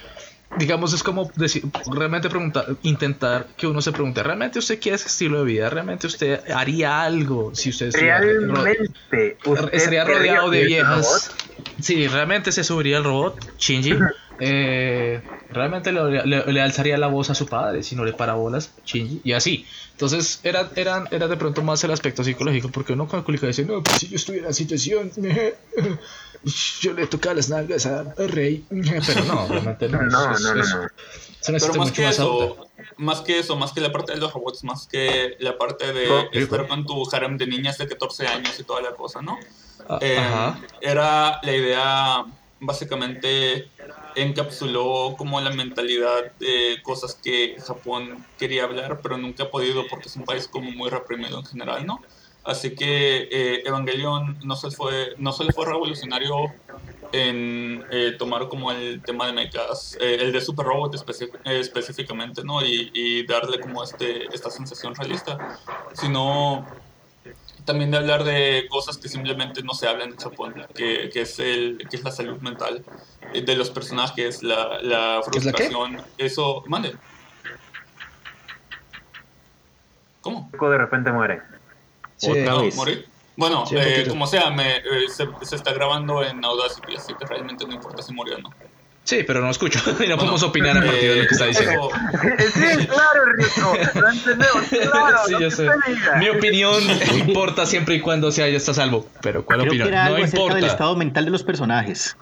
digamos, es como decir, realmente preguntar, intentar que uno se pregunte, ¿realmente usted quiere ese estilo de vida? ¿Realmente usted haría algo si usted Realmente, estaría rodeado de viejas? Sí, ¿realmente se subiría el robot, Shinji? Eh, ¿Realmente le, le- le alzaría la voz a su padre si no le para bolas, Shinji? Y así. Entonces era, eran, era de pronto más el aspecto psicológico, porque uno calcula y dice, no, pues si yo estuviera en la situación, yo le tocaba las nalgas a, a Rey. Pero no, realmente no. No, es- no, no, es- no. es una Pero más mucho que más eso, más que eso, más que la parte de los robots, más que la parte de estar con tu harem de niñas de 14 años y toda la cosa, ¿no? Ah, Eh, Ajá. era la idea, básicamente encapsuló como la mentalidad de cosas que Japón quería hablar, pero nunca ha podido porque es un país como muy reprimido en general, ¿no? Así que eh, Evangelion no solo fue, no solo fue revolucionario en eh, tomar como el tema de mechas, eh, el de Super Robot específicamente, ¿no? Y, y darle como este, esta sensación realista, sino también de hablar de cosas que simplemente no se hablan en Japón, que, que es, el, que es la salud mental eh, de los personajes, la, la frustración, eso, mande. ¿Cómo? De repente muere. Sí. Otra No, vez. morí. Bueno, Sí, eh, como sea, me, eh, se, se está grabando en Audacity, así que realmente no importa si murió o no. Sí, pero no escucho. Y no Bueno, podemos opinar a partir de lo que está eh, diciendo. Sí, claro, Rico. Lo entendemos, claro. Sí, yo sé. Mi opinión importa siempre y cuando sea ya está salvo. Pero ¿cuál Creo opinión? que era No algo del importa. estado mental de los personajes.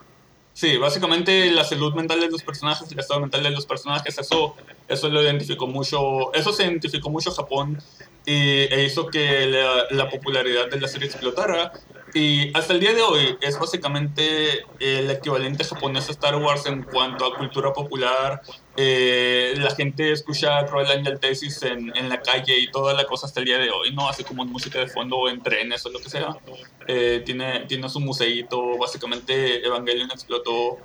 Sí, básicamente la salud mental de los personajes, el estado mental de los personajes, eso, eso lo identificó mucho, eso se identificó mucho Japón y, e hizo que la, la popularidad de la serie explotara. Y hasta el día de hoy es básicamente el equivalente japonés a Star Wars en cuanto a cultura popular. Eh, la gente escucha Cruel Angel Thesis en, en la calle y toda la cosa hasta el día de hoy, ¿no? Así como en música de fondo o en trenes o lo que sea. Eh, tiene, tiene su museíto. Básicamente Evangelion explotó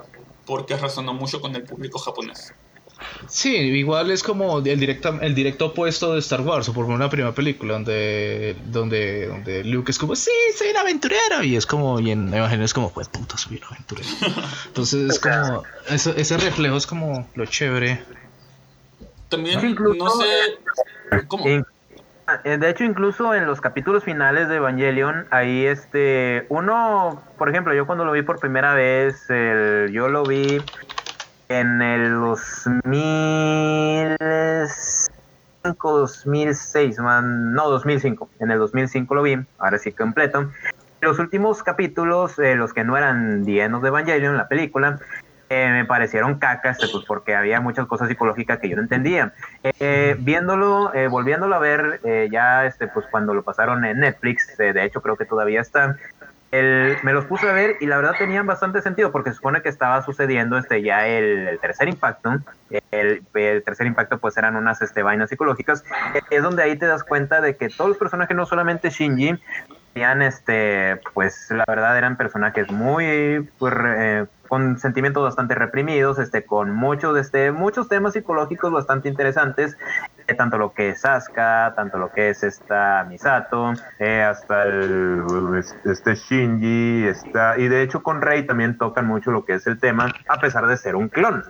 porque resonó mucho con el público japonés. Sí, igual es como el directo, el directo opuesto de Star Wars, o por una primera película donde, donde, donde Luke es como, sí, soy un aventurero, y es como, y en Evangelio es como, pues puta, soy un aventurero. Entonces es como, eso- ese reflejo es como lo chévere. También, Incluso- no sé... ¿Cómo? Eh, De hecho, incluso en los capítulos finales de Evangelion, ahí este, uno, por ejemplo, yo cuando lo vi por primera vez, el- yo lo vi en el 2005, 2006, man, no, 2005, en el 2005 lo vi, ahora sí completo. Los últimos capítulos, eh, los que no eran of the Evangelion, la película, eh, me parecieron cacas, pues porque había muchas cosas psicológicas que yo no entendía. Eh, viéndolo, eh, volviéndolo a ver, eh, ya este, pues cuando lo pasaron en Netflix, eh, de hecho creo que todavía está, el- me los puse a ver y la verdad tenían bastante sentido porque se supone que estaba sucediendo este ya el, tercer impacto. El, tercer impacto pues eran unas este, vainas psicológicas. Es donde ahí te das cuenta de que todos los personajes, no solamente Shinji, tenían este, pues la verdad eran personajes muy pues, eh, con sentimientos bastante reprimidos, este, con muchos, este, muchos temas psicológicos bastante interesantes, tanto lo que es Asuka, tanto lo que es esta Misato, eh, hasta el este Shinji, está, y de hecho con Rey también tocan mucho lo que es el tema, a pesar de ser un clon,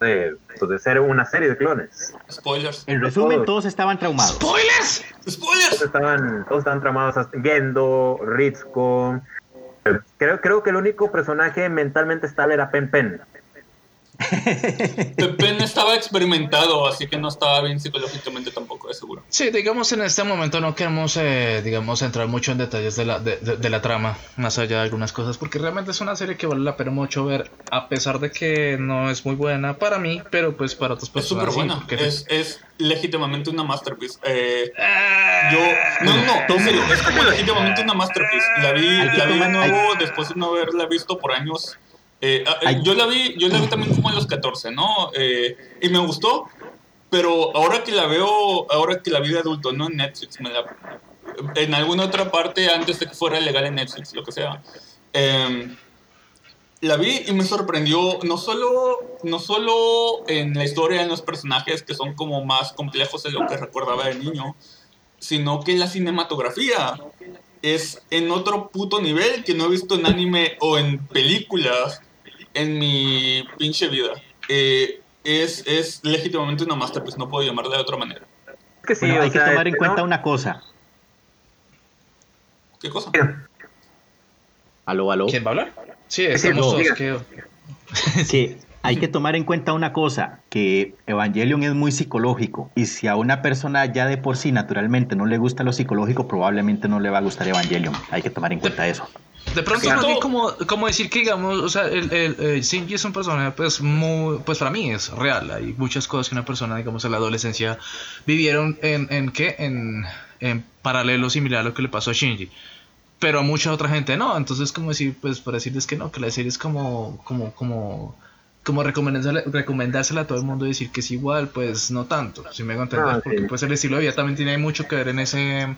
de, pues, de ser una serie de clones. Spoilers. En resumen, todos estaban traumados. ¡Spoilers! ¡Spoilers! Todos estaban, todos estaban tramados, hasta Gendo, Ritsuko. Creo, creo que el único personaje mentalmente estable era Pen Pen. Pepen estaba experimentado, así que no estaba bien psicológicamente tampoco, de seguro. Sí, digamos en este momento no queremos, eh, digamos, entrar mucho en detalles de la, de, de- de la trama, más allá de algunas cosas, porque realmente es una serie que vale la pena mucho ver, a pesar de que no es muy buena para mí, pero pues para otras Es personas. súper sí, buena. Es, es legítimamente una masterpiece. Eh, Ah, yo. No, no, no. En serio, es como legítimamente una masterpiece. La vi, la vi de nuevo después de no haberla visto por años. Eh, ah, eh, yo la vi, yo la vi también como a los 14, ¿no? Eh, y me gustó. Pero ahora que la veo, ahora que la vi de adulto, no en Netflix, me la, en alguna otra parte antes de que fuera legal en Netflix, lo que sea. em, la vi y me sorprendió no solo, no solo en la historia, en los personajes que son como más complejos de lo que recordaba de niño, sino que la cinematografía es en otro puto nivel que no he visto en anime o en películas en mi pinche vida. Eh, es, es legítimamente una masterpiece, no puedo llamarla de otra manera. Que sí, Bueno, o hay que sea, tomar en este, cuenta ¿no? una cosa. ¿Qué cosa? Aló, aló. ¿Quién va a hablar? Sí, estamos todos. que hay que tomar en cuenta una cosa, que Evangelion es muy psicológico y si a una persona ya de por sí naturalmente no le gusta lo psicológico, probablemente no le va a gustar Evangelion. Hay que tomar en cuenta eso. De pronto más bien como, como decir que digamos, o sea, el, el, Shinji es un personaje pues muy, pues para mí es real, hay muchas cosas que una persona digamos en la adolescencia vivieron en, en qué, en, en paralelo similar a lo que le pasó a Shinji, pero a mucha otra gente no, entonces como decir, pues para decirles que no, que la serie es como, como, como, como recomendársela, recomendársela a todo el mundo y decir que es igual, pues no tanto, si me hago entender, Ah, sí. porque pues el estilo de vida también tiene mucho que ver en ese...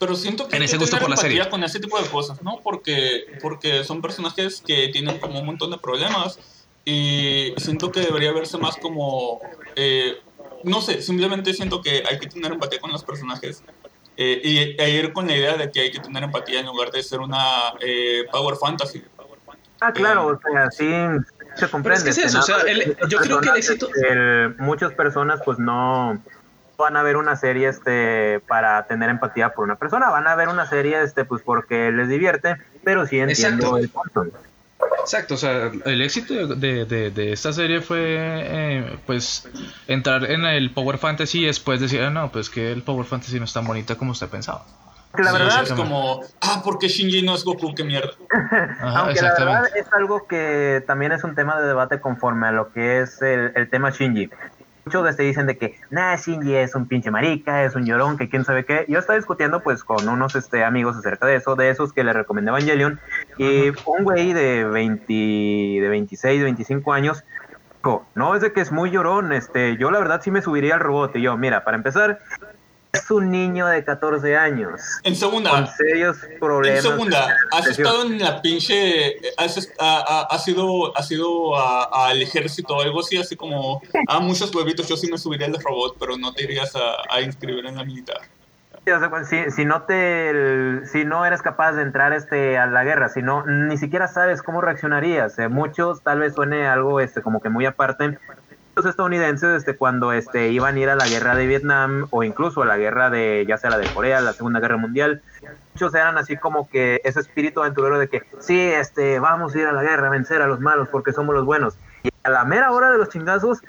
Pero siento que En ese que gusto por la empatía serie. con ese tipo de cosas, ¿no? Porque, porque son personajes que tienen como un montón de problemas y siento que debería verse más como... eh, no sé, simplemente siento que hay que tener empatía con los personajes eh, y, e ir con la idea de que hay que tener empatía en lugar de ser una eh, power fantasy. Ah, claro, o sea, sí se comprende. es que es eso, o sea, nada, el- muchos yo creo que el éxito- el- muchas personas pues no van a ver una serie este para tener empatía por una persona, van a ver una serie este pues porque les divierte, pero sí entiendo Exacto. el punto. Exacto, o sea, el éxito de, de- de esta serie fue, eh, pues, entrar en el Power Fantasy y después decir, ah, no, pues que el Power Fantasy no es tan bonita como usted pensaba. Que la Sí, verdad, es como, ah, porque Shinji no es Goku, qué mierda. Ajá, aunque la verdad exactamente. es algo que también es un tema de debate conforme a lo que es el, el tema Shinji. Muchos este dicen de que, nah, Shinji es un pinche marica, es un llorón, que quién sabe qué. Yo estaba discutiendo pues con unos este, amigos acerca de eso, de esos que le recomendé Evangelion, y un güey de 20, de 26, de 25 años, dijo, no, es de que es muy llorón, este, yo la verdad sí me subiría al robot. Y yo, mira, para empezar, es un niño de 14 años, En con segunda, serios en problemas. segunda, has estado en la pinche, has, ha, ha- has ido, has ido a- al ejército o algo así, así como, ah, muchos huevitos, yo sí me subiría al robot, pero no te irías a, a inscribir en la militar. Sí, o sea, pues, si, si no te si no eres capaz de entrar este a la guerra, si no ni siquiera sabes cómo reaccionarías. eh, muchos tal vez suene algo este como que muy aparte. Los estadounidenses este cuando este iban a ir a la guerra de Vietnam o incluso a la guerra de ya sea la de Corea, la Segunda Guerra Mundial, muchos eran así como que ese espíritu aventurero de que sí, este vamos a ir a la guerra a vencer a los malos porque somos los buenos. Y a la mera hora de los chingazos,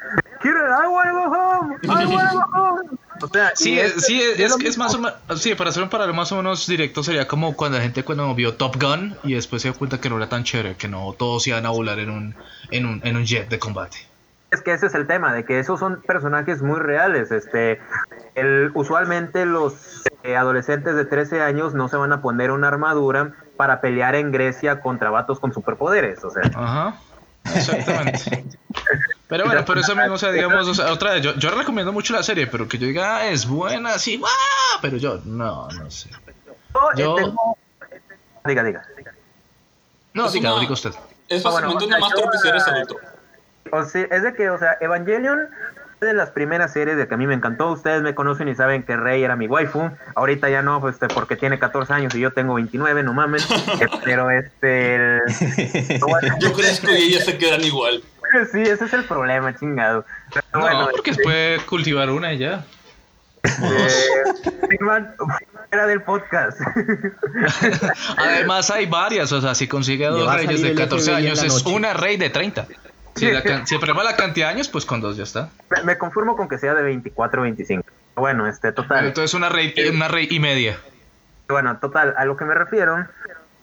quiero I wanna go home, I wanna go home. O sea, Sí, es, sí, es, lo es, es más o menos, sí, para hacer un paralelo más o menos directo sería como cuando la gente cuando vio Top Gun y después se dio cuenta que no era tan chévere, que no todos iban a volar en un, en un, en un jet de combate. Es que ese es el tema, de que esos son personajes muy reales. Este, el, usualmente los eh, adolescentes de 13 años no se van a poner una armadura para pelear en Grecia contra vatos con superpoderes. O sea, Ajá, exactamente. Pero bueno, pero eso mismo, o sea, digamos, o sea, otra vez, yo, yo recomiendo mucho la serie, pero que yo diga, ah, es buena, sí, pero yo, no, no sé. yo, Yo- eh, Diga, diga. No, Es diga, una- diga usted. Es Ah, bueno, básicamente o sea, una eres adulto. O sea, es de que, o sea, Evangelion es de las primeras series de que a mí me encantó. Ustedes me conocen y saben que Rey era mi waifu. Ahorita ya no, pues, este, porque tiene 14 años y yo tengo 29, no mames. Eh, Pero este... el- Yo crezco y ellas se quedan igual. sí, ese es el problema, chingado. Pero No, bueno, porque se puede cultivar una y ya. eh, fuera del podcast. Además hay varias, o sea, si consigue dos reyes de el 14 FBI en años es una rey de 30. Si, la can- si la cantidad de años, pues con dos ya está. me, me conformo con que sea de 24 o 25. Bueno, este, total. Entonces una rey, una rey y media. Bueno, total, a lo que me refiero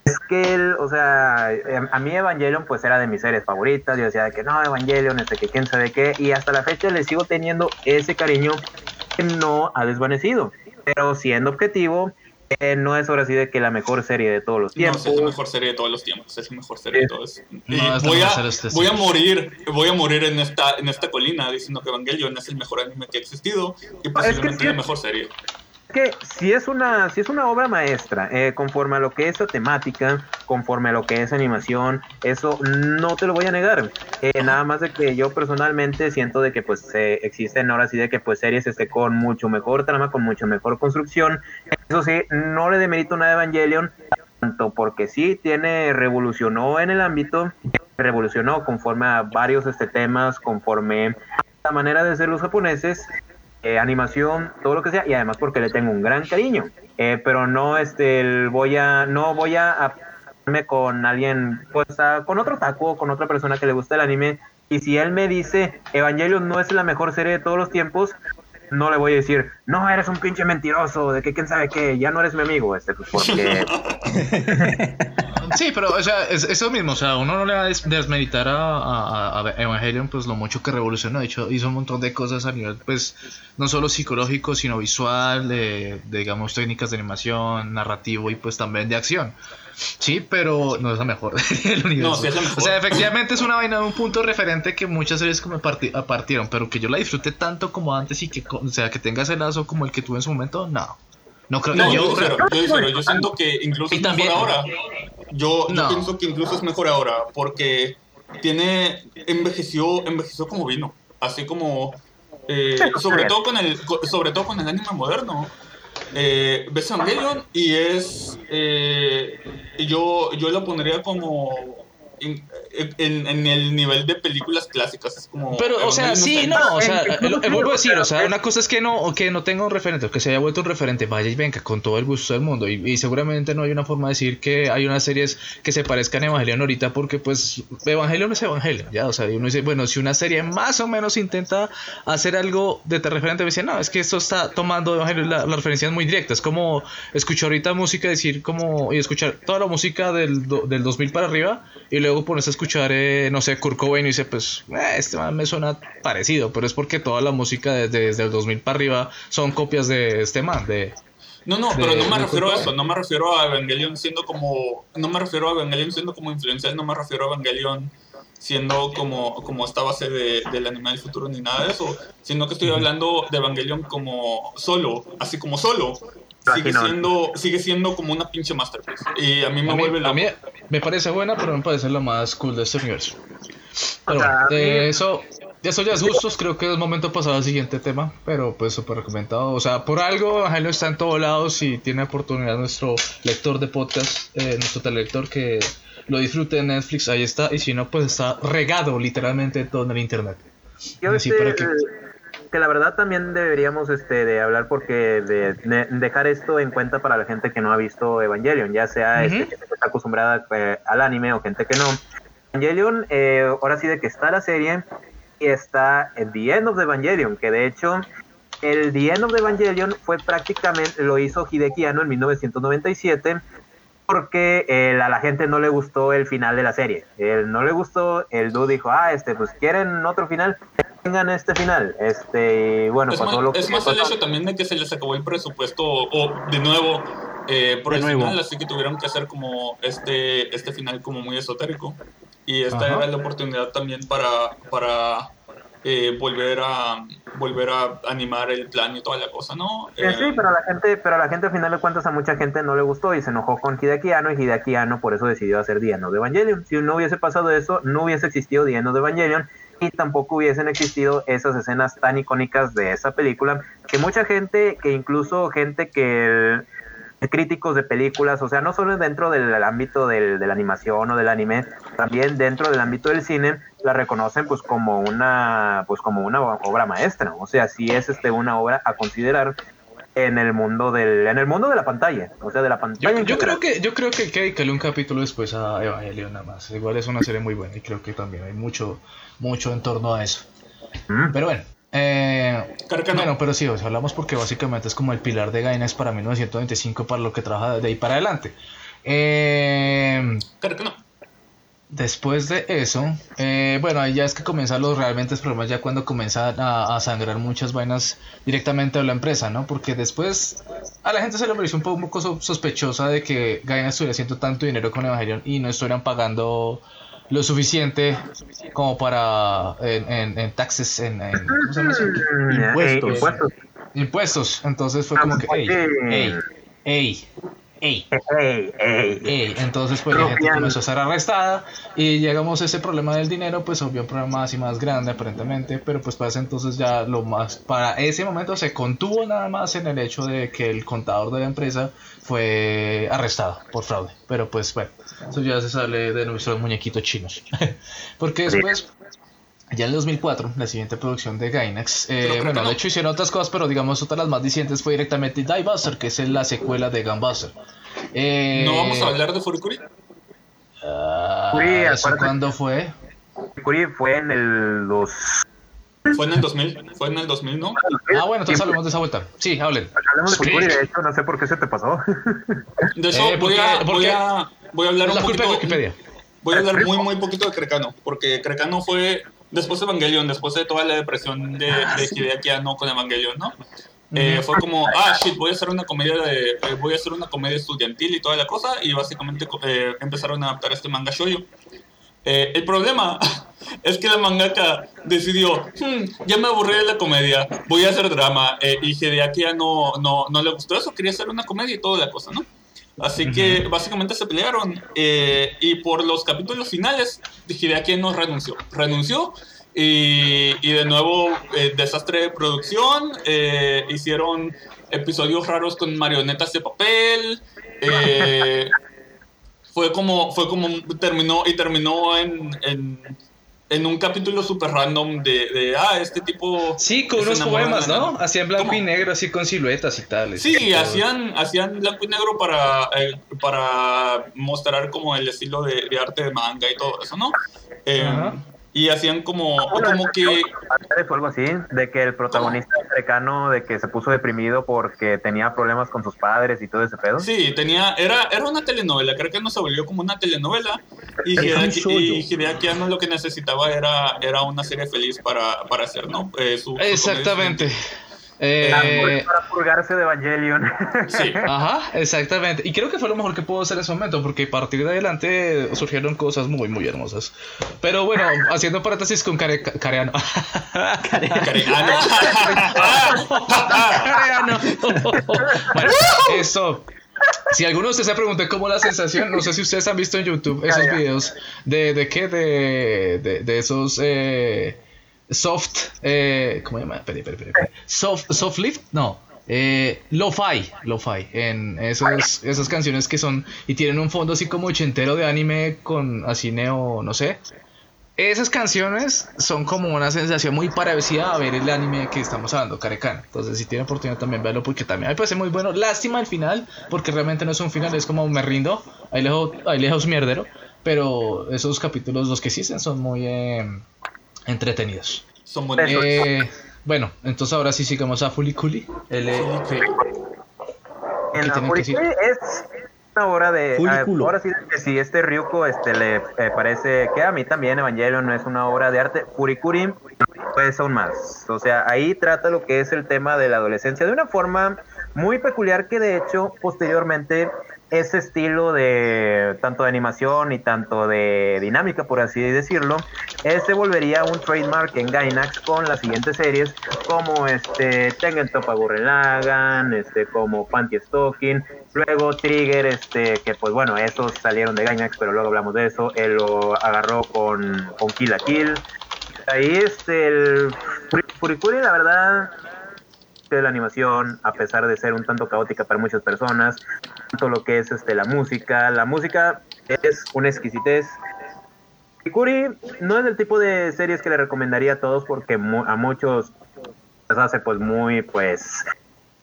es que, el, o sea, em, a mí Evangelion pues era de mis series favoritas, yo decía de que no, Evangelion, este que quién sabe qué, y hasta la fecha le sigo teniendo ese cariño que no ha desvanecido, pero siendo objetivo, eh, no es ahora sí de que la mejor serie de todos los No, tiempos. es la mejor serie de todos los tiempos, es la mejor serie de todos. Y No, es la voy, a, este voy a morir, voy a morir en esta, en esta colina diciendo que Evangelion es el mejor anime que ha existido y posiblemente sí. la mejor serie. Que si es una si es una obra maestra eh, conforme a lo que es la temática conforme a lo que es animación eso no te lo voy a negar. Eh, nada más de que yo personalmente siento de que pues eh, existen ahora sí de que pues series este con mucho mejor trama con mucho mejor construcción. Eso sí no le demerito nada a Evangelion tanto porque sí tiene revolucionó en el ámbito revolucionó conforme a varios este temas conforme a la manera de ser los japoneses eh, animación, todo lo que sea, y además porque le tengo un gran cariño. Eh, pero no este voy a, no voy a apoyarme con alguien, pues con otro taco, con otra persona que le gusta el anime. Y si él me dice Evangelion no es la mejor serie de todos los tiempos, no le voy a decir, no, eres un pinche mentiroso, de que quién sabe qué, ya no eres mi amigo, este, pues porque Sí, pero, o sea, es eso mismo, o sea, uno no le va a des- desmeritar a, a- Evangelion, pues lo mucho que revolucionó, de hecho, hizo un montón de cosas a nivel, pues, no solo psicológico, sino visual, de, digamos, técnicas de animación, narrativo y pues también de acción. Sí, pero no es la mejor del universo. No, sí es la mejor. O sea, efectivamente es una vaina de un punto referente que muchas series como parti- partieron, pero que yo la disfrute tanto como antes y que, o sea, que tenga ese lazo como el que tuve en su momento, no. No creo No, yo, yo, yo. Yo siento que incluso Y es también- mejor ahora. Yo, yo No. pienso que incluso es mejor ahora porque tiene envejeció envejeció como vino, así como eh, sobre todo con el sobre todo con el anime moderno. Eh, Evangelion y es eh, yo yo lo pondría como en, en- en el nivel de películas clásicas es como Pero, o sea, sí, no, o sea, lo- sí, vuelvo a decir, o sea, una cosa es que no, o que no tenga un referente, o que se haya vuelto un referente, vaya y venga, con todo el gusto del mundo, y, y seguramente no hay una forma de decir que hay unas series que se parezcan a Evangelion ahorita, porque pues Evangelion es Evangelion, ya, o sea, y uno dice, bueno, si una serie más o menos intenta hacer algo de te referente, me dice, no, es que esto está tomando Evangelion la, la referencia es muy directa, es como escuchar ahorita música, decir como, y escuchar toda la música del, do- del 2000 para arriba, y luego pones a escuchar, eh, no sé, Kurt Cobain y dice, pues, eh, este man me suena parecido, pero es porque toda la música desde, desde el 2000 para arriba son copias de este man, de... No, no, de- pero no me refiero a eso, no me refiero a Evangelion siendo como, no me refiero a Evangelion siendo como influencial, no me refiero a Evangelion siendo como, como esta base de, del anime del futuro ni nada de eso, sino que estoy hablando de Evangelion como solo, así como solo, sigue siendo, sigue siendo como una pinche masterpiece, y a mí me A mí, vuelve a mí me parece buena, pero me parece la más cool de este universo. Pero sea, bueno, a mí- de eso, de eso ya es gustos, creo que es momento de pasar al siguiente tema, pero pues súper recomendado. O sea, por algo Evangelio está en todos lados y tiene oportunidad nuestro lector de podcast, eh, nuestro telelector que lo disfrute en Netflix, ahí está, y si no, pues está regado literalmente todo en el internet. Yo Así este, para que- que la verdad también deberíamos este de hablar porque de, de- dejar esto en cuenta para la gente que no ha visto Evangelion, ya sea este, Ujú. gente que está acostumbrada eh, al anime o gente que no. Evangelion, eh, ahora sí de que está la serie y está el The End of the Evangelion, que de hecho el The End of the Evangelion fue prácticamente, lo hizo Hideki Anno en 1997 porque eh, a la gente no le gustó el final de la serie. Él no le gustó, el dude dijo, ah, este, pues quieren otro final, tengan este final. Este, bueno, Es pasó más, lo que es más el hecho también de que se les acabó el presupuesto o de nuevo eh, por De el nuevo. final, así que tuvieron que hacer como este, este final como muy esotérico. Y esta Ajá. era la oportunidad también para, para eh, volver a volver a animar el plan y toda la cosa, ¿no? Eh, Eh, sí, pero a la gente, pero la gente al final de cuentas a mucha gente no le gustó y se enojó con Hideaki Anno y Hideaki Anno por eso decidió hacer of the Evangelion. Si no hubiese pasado eso, no hubiese existido of the Evangelion y tampoco hubiesen existido esas escenas tan icónicas de esa película que mucha gente, que incluso gente que críticos de películas, o sea, no solo dentro del ámbito del, de la animación o del anime, también dentro del ámbito del cine, la reconocen pues como una pues como una obra maestra, o sea, sí es este una obra a considerar en el mundo del en el mundo de la pantalla, o sea, de la Yo, pantalla. en yo creo que yo creo que hay que dedicarle un capítulo después a Evangelion nada más. Igual es una serie muy buena y creo que también hay mucho mucho en torno a eso. Mm. Pero bueno, eh, bueno, pero sí, o sea, hablamos porque básicamente es como el pilar de Gainax para 1925 para lo que trabaja de ahí para adelante. Eh, creo que no. Después de eso, eh, bueno, ahí ya es que comienzan los realmente problemas ya cuando comienzan a, a sangrar muchas vainas directamente a la empresa, ¿no? Porque después a la gente se le pareció un poco so- sospechosa de que Gainax estuviera haciendo tanto dinero con Evangelion y no estuvieran pagando lo suficiente como para en, en, en taxes, en, en- ¿cómo se llama eso? Eh, Impuestos. impuestos. impuestos. Entonces fue como que, ey, ey, ey, ey. Ey, ey. ey. Entonces pues la gente comenzó a ser arrestada y llegamos a ese problema del dinero, pues obvio un problema más y más grande aparentemente, pero pues para ese entonces ya lo más, para ese momento se contuvo nada más en el hecho de que el contador de la empresa fue arrestado por fraude, pero pues bueno, eso ya se sale de nuestros muñequitos chinos, porque después... Ya en el 2004, la siguiente producción de Gainax, eh, bueno, no. de hecho hicieron otras cosas, pero digamos otra de las más discientes fue directamente Die Buster, que es la secuela de Gunbuster. Eh, ¿No vamos a hablar de Furikuri? ah, Fui, ¿Eso cuándo fue? Furikuri fue en el dos Fue en el 2000, fue en el 2000, ¿no? Ah, bueno, entonces hablemos de esa vuelta. Sí, hablen. Hablemos de. Furikuri, de hecho, no sé por qué se te pasó. De eso Eh, voy, porque- a, voy, a, voy a hablar Es un la culpa de poquito. Wikipedia. Voy a hablar muy, muy poquito de Crecano, porque Crecano fue después de Evangelion, después de toda la depresión de, de Hideaki Anno con Evangelion, ¿no? Eh, fue como, ah, shit, voy a hacer una comedia de, eh, voy a hacer una comedia estudiantil y toda la cosa, y básicamente eh, empezaron a adaptar este manga shoujo. Eh, el problema es que la mangaka decidió, "Hmm, ya me aburrí de la comedia, voy a hacer drama, y Hideaki Anno no, no le gustó eso, quería hacer una comedia y toda la cosa, ¿no? Así que básicamente se pelearon eh, y por los capítulos finales Hideaki no renunció. Renunció y, y de nuevo eh, desastre de producción, eh, hicieron episodios raros con marionetas de papel. eh, fue como, fue como terminó y terminó en, en, en un capítulo super random de, de, ah, este tipo... Sí, con unos poemas, ¿no? nana". Hacían blanco ¿Cómo? y negro, así con siluetas y tal. Sí, hacían, hacían blanco y negro para, eh, para mostrar como el estilo de, de arte de manga y todo eso, ¿no? Eh, Ajá. Y hacían como, como que... Fue algo así, de que el protagonista cercano, de que se puso deprimido porque tenía problemas con sus padres y todo ese pedo. Sí, tenía, era, era una telenovela, creo que no se volvió como una telenovela y Hideaki, Anno lo que necesitaba era, era una serie feliz para, para hacer, ¿no? Eh, su- su Exactamente. Para- Eh, Para purgarse de Evangelion. Sí, Ajá, exactamente. Y creo que fue lo mejor que pudo hacer en ese momento, porque a partir de adelante surgieron cosas muy, muy hermosas. Pero bueno, haciendo paréntesis con Care Careano. Careano. Careano. bueno, eso. Si alguno de ustedes se pregunta cómo la sensación, no sé si ustedes han visto en YouTube esos Careano. videos de, de qué, de, de, de esos eh, soft, eh, ¿cómo se llama? Espera, espera, espera. Soft, soft lift, no. Eh, lo-fi, lo-fi, en esos, esas canciones que son y tienen un fondo así como ochentero de anime con así neo, no sé. Esas canciones son como una sensación muy parecida a ver el anime que estamos hablando, Karekan. Entonces, si tienen oportunidad también verlo porque también me parece muy bueno. Lástima el final, porque realmente no es un final, es como me rindo, ahí lejos, ahí lejos mierdero. Pero esos capítulos, los que existen, son muy eh, entretenidos. Son bonitos. Eh, bueno, entonces ahora sí sigamos a Fuliculi. El, En la? Furikuri es una obra de. Furiculo. ah, ahora sí, que si este Ryuko este, le eh, parece que a mí también Evangelion no es una obra de arte, Furikuri pues aún más. O sea, ahí trata lo que es el tema de la adolescencia de una forma muy peculiar que de hecho posteriormente ese estilo de tanto de animación y tanto de dinámica, por así decirlo, se volvería un trademark en Gainax con las siguientes series como este Tengen Toppa Gurren Lagann, este como Panty Stocking, luego Trigger, este que pues bueno, esos salieron de Gainax, pero luego hablamos de eso, él lo agarró con, con Kill la Kill. Ahí este el Furi- Furikuri la verdad de la animación, a pesar de ser un tanto caótica para muchas personas, tanto lo que es este la música, la música es una exquisitez. Ikuri no es el tipo de series que le recomendaría a todos porque a muchos les hace pues muy pues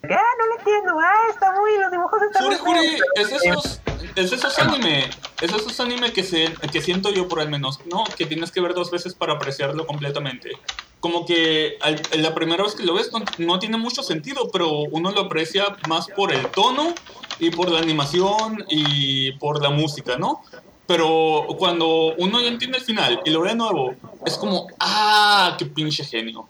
¿Qué? No le entiendo, ah, está muy, los dibujos están Juri, muy Juri, es esos, es esos anime, es esos anime que, se, que siento yo por al menos, ¿no? Que tienes que ver dos veces para apreciarlo completamente. Como que al- la primera vez que lo ves no, tiene mucho sentido, pero uno lo aprecia más por el tono y por la animación y por la música, ¿no? Pero cuando uno ya entiende el final y lo ve de nuevo, es como, ¡ah! ¡Qué pinche genio!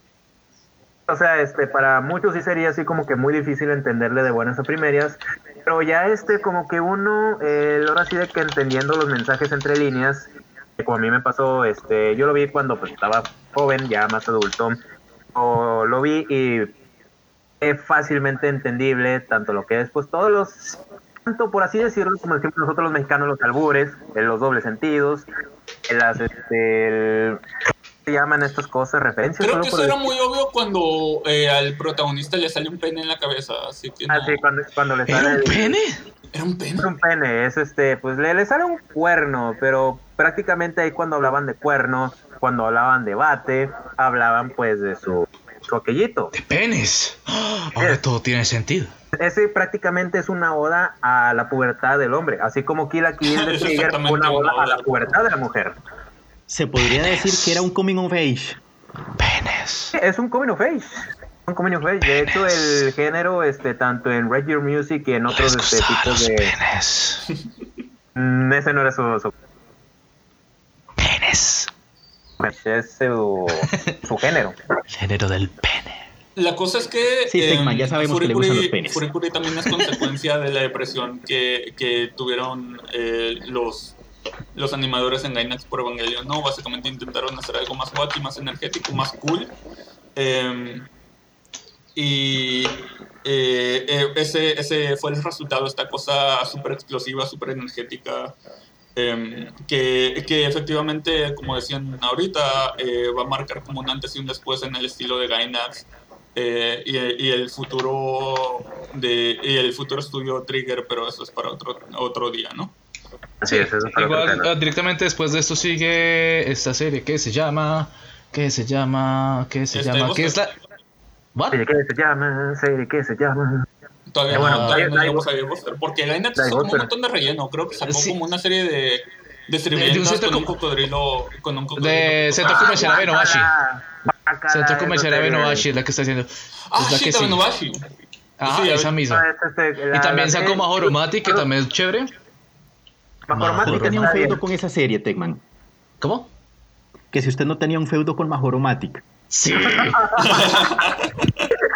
O sea, este, para muchos sí sería así como que muy difícil entenderle de buenas a primeras, pero ya este como que uno, eh, ahora sí de que entendiendo los mensajes entre líneas, que como a mí me pasó, este, yo lo vi cuando pues estaba joven, ya más adulto, o lo vi y es fácilmente entendible tanto lo que es pues todos los, tanto por así decirlo, como decimos nosotros los mexicanos, los albures, los dobles sentidos, las, este, el- ¿qué se llaman estas cosas? Referencias. Creo solo que por eso era muy obvio cuando eh, al protagonista le sale un pene en la cabeza, así que no, Ah, sí, cuando, cuando le ¿Era sale un el- pene? era un pene. es un pene, es este, pues le, le sale un cuerno, pero prácticamente ahí cuando hablaban de cuernos, cuando hablaban de bate, hablaban pues de su, aquellito. De penes. ¡Ah! Ahora todo tiene sentido. Ese prácticamente es una oda a la pubertad del hombre, así como Kill la Kill de Es Trigger fue una oda a la pubertad de la mujer. Se podría decir que era un coming of age. Penes. Es un coming of age. Un coming of age. De hecho, el género, este, tanto en Red Your Music y en otros este, tipos de. penes. Mm, ese no era su. Es su, su género. El género del pene. La cosa es que Sí, Stegman, ya sabemos que le gustan los penes. Furikuri también es consecuencia de la depresión que, que tuvieron eh, los, los animadores en Gainax por Evangelion, ¿no? Básicamente intentaron hacer algo más wacky, más energético, más cool. Eh, y eh, eh, ese, ese fue el resultado, esta cosa súper explosiva, súper energética, eh, que, que efectivamente, como decían ahorita, eh, va a marcar como un antes y un después en el estilo de Gainax. eh, y, y el futuro de y el futuro estudio Trigger, pero eso es para otro otro día, ¿no? Así es, eso es para otro Igual, ah, directamente después de esto sigue esta serie que se llama. que se llama? que se Este, llama? que es la. ¿What? Que se llama, serie que se llama. Todavía, Eh, bueno, no, todavía no llegamos a Dai Buster, porque Dai hizo como un montón de relleno, creo que sacó Sí. como una serie de de de un sirvientas centro con un cocodrilo con un cocodrilo. De Centro Comercial Abenobashi. Bacala, Centro esa Comercial serie. Abenobashi es la que está haciendo. Ah, es la que sí. Ah, Sí, esa misma. Es este, la- Y también la sacó Mahoromati, que también es chévere. Mahoromati Usted tenía un feudo con esa serie, Tegman. ¿Cómo? Que si usted no tenía un feudo con Majoromatic. Sí.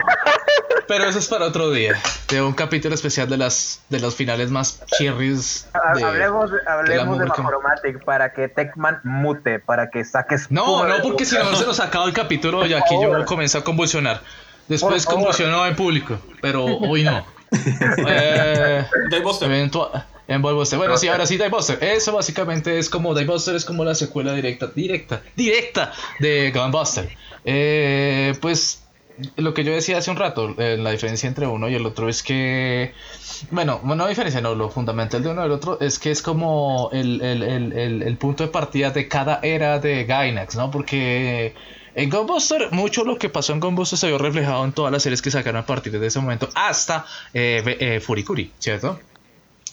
Pero eso es para otro día. De un capítulo especial de las de los finales más chirris. De- Hablemos, hablemos de. Mahoromatic para que Techman mute, para que saques. No, no, porque si no se nos acaba el capítulo y aquí yo comencé a convulsionar. Después convulsionó en público, pero hoy no. eh, Dai Buster. eventua- en Buster. Bueno, sí, ahora sí, Buster. Eso básicamente es como Buster es como la secuela directa, directa, directa de Gunbuster. Eh, pues lo que yo decía hace un rato, eh, la diferencia entre uno y el otro es que, bueno, no diferencia, no, lo fundamental de uno y del otro es que es como el, el, el, el, punto de partida de cada era de Gainax, ¿no? Porque en Gunbuster, mucho lo que pasó en Gunbuster se vio reflejado en todas las series que sacaron a partir de ese momento hasta eh, eh, Furikuri, ¿cierto?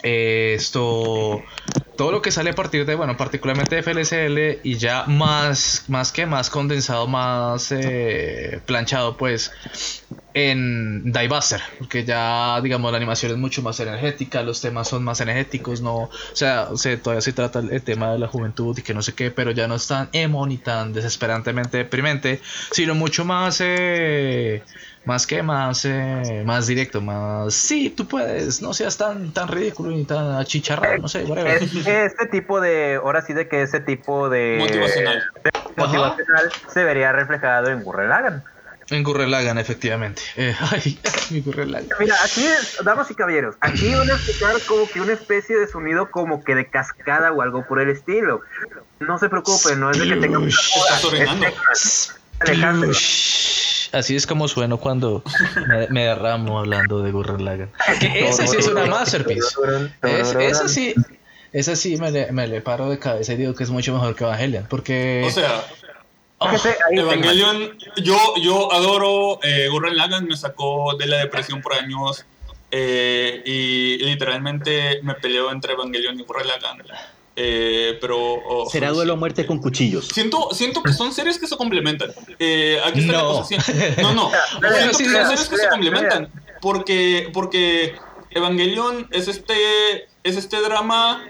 Eh, esto todo lo que sale a partir de bueno particularmente de FLCL y ya más más que más condensado más eh, planchado pues en Diebuster porque ya digamos la animación es mucho más energética los temas son más energéticos no o sea se, todavía se trata el, el tema de la juventud y que no sé qué pero ya no es tan emo ni tan desesperantemente deprimente sino mucho más eh, más que más eh, más directo más sí tú puedes no seas tan tan ridículo ni tan achicharrado no sé whatever. Es, este tipo de, ahora sí de que ese tipo de Motivacional. de motivacional se vería reflejado en Gurren Lagann. En Gurren Lagann, efectivamente. Eh, ay, mi Gurren Lagann. Mira, aquí, damas y caballeros, aquí van a escuchar como que una especie de sonido como que de cascada o algo por el estilo. No se preocupen, no es de que tengamos Estás orinando. Alejandro. Así es como sueno cuando me, me derramo hablando de Gurren Lagann. Que esa sí es una masterpiece. Es- esa sí, esa sí me le, me le paro de cabeza y digo que es mucho mejor que Evangelion. Porque. O sea, Oh. Evangelion, yo, yo adoro eh, Gurren Lagann, me sacó de la depresión por años eh, y literalmente me peleó entre Evangelion y Gurren Lagann. Eh, pero oh, Será duelo a muerte con cuchillos. Siento, siento que son series que se complementan. Eh, aquí está la No. cosa. siento- No, no. Siento que son series que se complementan. Porque, porque Evangelion es este, es este drama.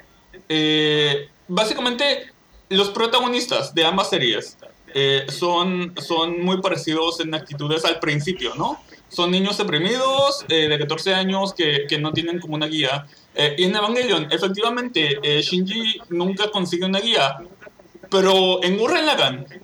eh, básicamente, los protagonistas de ambas series eh, son, son muy parecidos en actitudes al principio, ¿no? Son niños deprimidos eh, de 14 años que, que no tienen como una guía. Eh, y en Evangelion, efectivamente, eh, Shinji nunca consigue una guía, pero en Gurren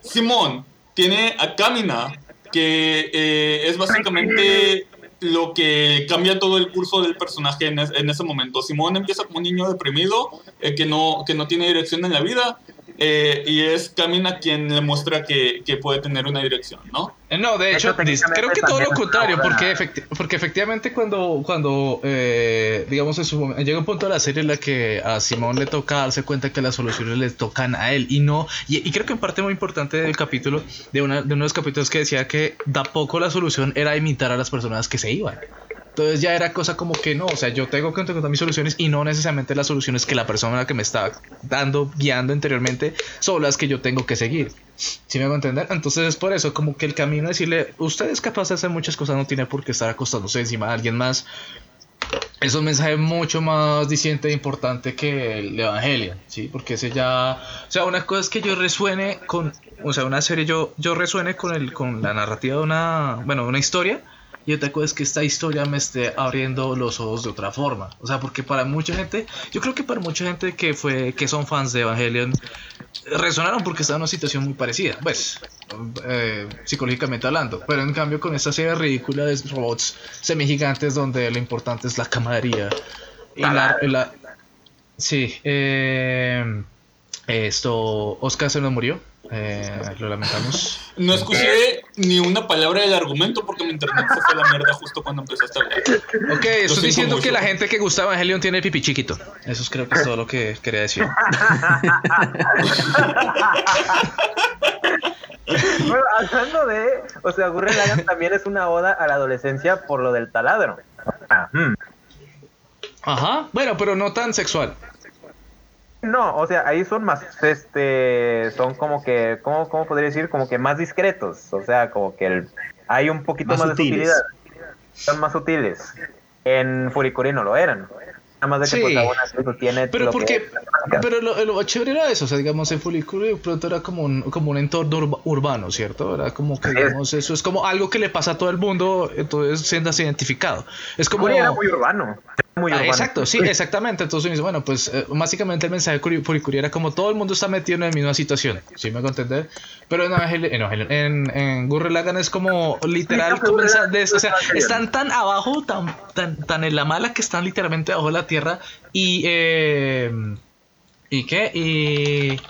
Simón tiene a Kamina, que eh, es básicamente lo que cambia todo el curso del personaje en, es- en ese momento. Simón empieza como un niño deprimido, eh, que, no, que no tiene dirección en la vida, eh, y es Kamina quien le muestra que, que puede tener una dirección, ¿no? Eh, No, de hecho, creo que todo lo contrario, porque, obra. efecti- porque efectivamente cuando, cuando eh, digamos, en su momento, llega un punto de la serie en la que a Simón le toca darse cuenta que las soluciones le tocan a él y no, y, y creo que en parte muy importante del capítulo, de, una, de uno de los capítulos que decía que da poco la solución era imitar a las personas que se iban. Entonces ya era cosa como que no, o sea, yo tengo que encontrar mis soluciones y no necesariamente las soluciones que la persona que me está dando, guiando anteriormente, son las que yo tengo que seguir. ¿Sí me hago entender? Entonces es por eso como que el camino es decirle, usted es capaz de hacer muchas cosas, no tiene por qué estar acostándose encima de alguien más. Es un mensaje mucho más diciente e importante que el Evangelio, ¿sí? Porque ese ya... O sea, una cosa es que yo resuene con... O sea, una serie, yo, yo resuene con, el, con la narrativa de una... Bueno, una historia y otra cosa es que esta historia me esté abriendo los ojos de otra forma. O sea, porque para mucha gente, yo creo que para mucha gente que fue que son fans de Evangelion, resonaron porque está en una situación muy parecida, pues, eh, psicológicamente hablando. Pero en cambio con esta serie ridícula de robots semigigantes donde lo importante es la camaradería y la, la, sí, eh, esto, Oscar se nos murió. Eh, lo lamentamos. No escuché ni una palabra del argumento porque mi internet se fue a la mierda justo cuando empezaste a hablar. Ok, estoy diciendo que la gente que gusta Evangelion tiene pipi chiquito. Eso es, creo que es todo lo que quería decir. bueno, hablando de. O sea, Gurren Lagann también es una oda a la adolescencia por lo del taladro. Ajá, bueno, pero no tan sexual. No, o sea, ahí son más, este, son como que, ¿cómo, cómo podría decir? Como que más discretos, o sea, como que el, hay un poquito más, de sutilidad. Son más sutiles. En Furikuri no lo eran. Nada más de que Sí. pues, tiene Pero porque, que- pero lo, lo chévere era eso, o sea, digamos, en Fuliculi de pronto era como un, como un entorno urba- urbano, ¿cierto? Era como que, digamos, eso es como algo que le pasa a todo el mundo, entonces sientas identificado. Es como... Era muy urbano. Muy Ah, exacto, sí, exactamente. Entonces, dice, bueno, pues eh, básicamente el mensaje Furikuri era como todo el mundo está metido en la misma situación, ¿sí me hago entender? Pero en, en, en, en Gurren Lagann es como literal, Sí, comienza de- o sea, están tan abajo, tan, tan, tan en la mala que están literalmente abajo de la tierra y... Eh, ¿Y qué? Y... Un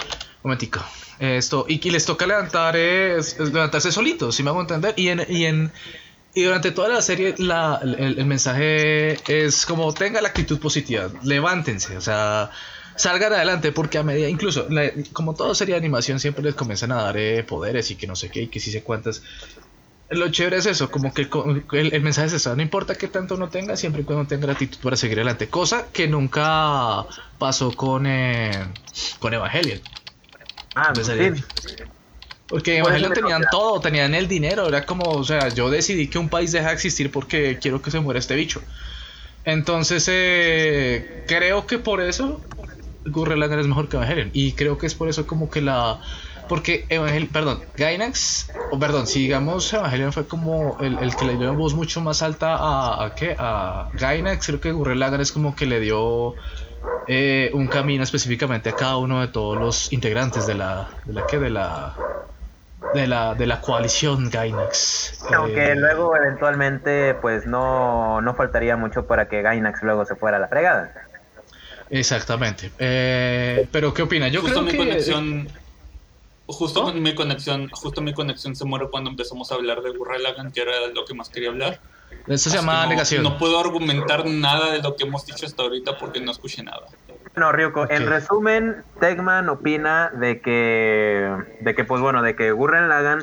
momentico. Esto, y que les toca levantar es levantarse solitos, si me hago entender. Y en, y en y durante toda la serie la, el, el mensaje es como tenga la actitud positiva, levántense, o sea, salgan adelante, porque a medida, incluso, la- como todo serie de animación, siempre les comienzan a dar eh, poderes y que no sé qué, y que sí sé cuántas. Lo chévere es eso, como que el, el- el mensaje es eso, no importa qué tanto uno tenga, siempre y cuando tenga la actitud para seguir adelante, cosa que nunca pasó con, eh, con Evangelion. Ah, Pues, sí. eh, Porque en Evangelion tenían todo, tenían el dinero, era como, o sea, yo decidí que un país deja de existir porque quiero que se muera este bicho. Entonces, eh, creo que por eso Gurren Lagann es mejor que Evangelion. Y creo que es por eso como que la... Porque Evangelion, perdón, Gainax, o perdón, si digamos Evangelion fue como el, el que le dio voz mucho más alta a, a ¿qué? A Gainax, creo que Gurren Lagann es como que le dio eh, un camino específicamente a cada uno de todos los integrantes de la, de la que de la de la de la coalición Gainax. Aunque Eh, luego eventualmente pues no, no faltaría mucho para que Gainax luego se fuera a la fregada. exactamente. Eh, pero qué opina? Yo justo creo mi que conexión justo ¿No? con mi conexión justo mi conexión se muere cuando empezamos a hablar de Gurren Lagann que era lo que más quería hablar eso se llama no, negación. no puedo argumentar nada de lo que hemos dicho hasta ahorita porque no escuché nada No, Ryuko, en resumen, Tegman opina de que, de que, pues bueno, de que Gurren Lagann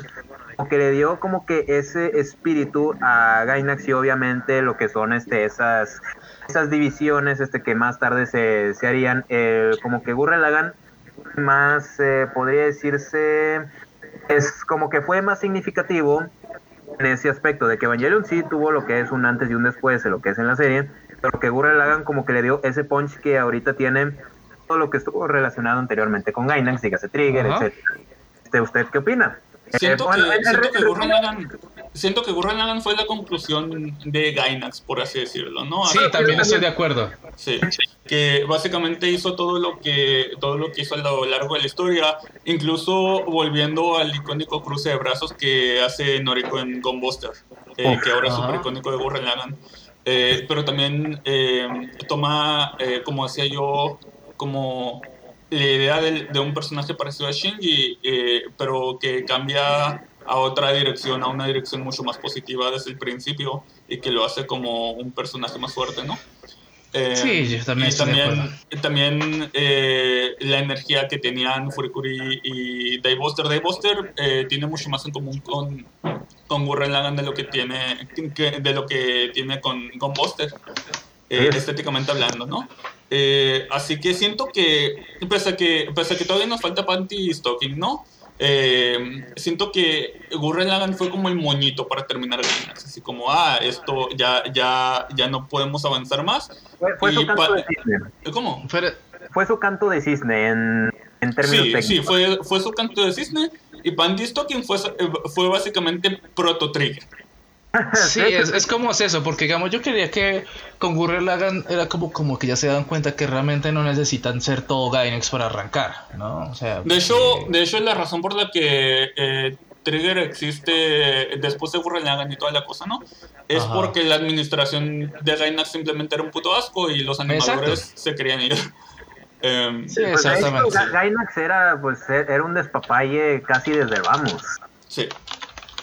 como que le dio como que ese espíritu a Gainax y obviamente lo que son este esas esas divisiones este que más tarde se, se harían eh, como que Gurren Lagann más eh, podría decirse es como que fue más significativo en ese aspecto de que Evangelion sí tuvo lo que es un antes y un después de lo que es en la serie, pero que Gurren Lagann como que le dio ese punch que ahorita tiene todo lo que estuvo relacionado anteriormente con Gainax, dígase Trigger, Ajá. etc. Este, ¿Usted qué opina? siento Eh, bueno, que en- siento en que Gurren Lagann siento que Gurren Lagann fue la conclusión de Gainax por así decirlo no Sí, también estoy de acuerdo. Sí, que básicamente hizo todo lo que todo lo que hizo a lo largo de la historia, incluso volviendo al icónico cruce de brazos que hace Noriko en Gunbuster, eh, que ahora es súper icónico de Gurren Lagann. Eh, pero también eh, toma, eh, como decía yo, como la idea del- de, un personaje parecido a Shinji, eh, pero que cambia a otra dirección, a una dirección mucho más positiva desde el principio y que lo hace como un personaje más fuerte, ¿no? Eh, Sí, yo también y de también, también eh, la energía que tenían Furikuri y Dave Buster. Dave Buster tiene mucho más en común con, con Gurren Lagann de lo que tiene, que- de lo que tiene con, con Buster, eh, Sí. estéticamente hablando, ¿no? Eh, así que siento que pese, a que, pese a que todavía nos falta Panty Stocking, ¿no? Eh, siento que Gurren Lagann fue como el moñito para terminar Gainax, así como, ah, esto ya, ya, ya no podemos avanzar más. Fue, fue Y su canto de cisne. ¿Cómo? Pero, Fue su canto de cisne en, en términos Sí, técnicos. sí, fue, fue su canto de cisne y Panty Stocking fue, eh, fue básicamente Proto Trigger. sí, es, es como es eso, porque digamos, yo quería que con Gurren Lagann era como, como que ya se dan cuenta que realmente no necesitan ser todo Gainax para arrancar, ¿no? O sea, De hecho, que- de hecho, la razón por la que eh, Trigger existe después de Gurren Lagann y toda la cosa, ¿no? Es Ajá. porque la administración de Gainax simplemente era un puto asco y los animadores se querían ir. Em, Sí, Pues, exactamente. Ga- Gainax era, pues, era un despapalle casi desde vamos. Sí.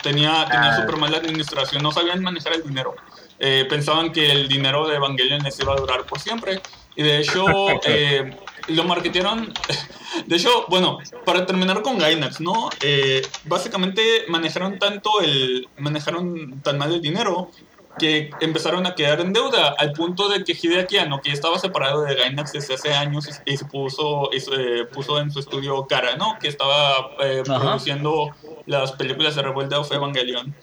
Tenía, tenía Ah. súper mala administración, no sabían manejar el dinero. Eh, pensaban que el dinero de Evangelion les iba a durar por siempre. Y de hecho, eh, lo marketearon. De hecho, bueno, para terminar con Gainax, ¿no? Eh, básicamente manejaron tanto el. manejaron tan mal el dinero que empezaron a quedar en deuda al punto de que Hideaki Anno, que ya estaba separado de Gainax desde hace años y, se puso, y se puso en su estudio Kara, ¿no? Que estaba eh, produciendo las películas de Revuelta of Evangelion.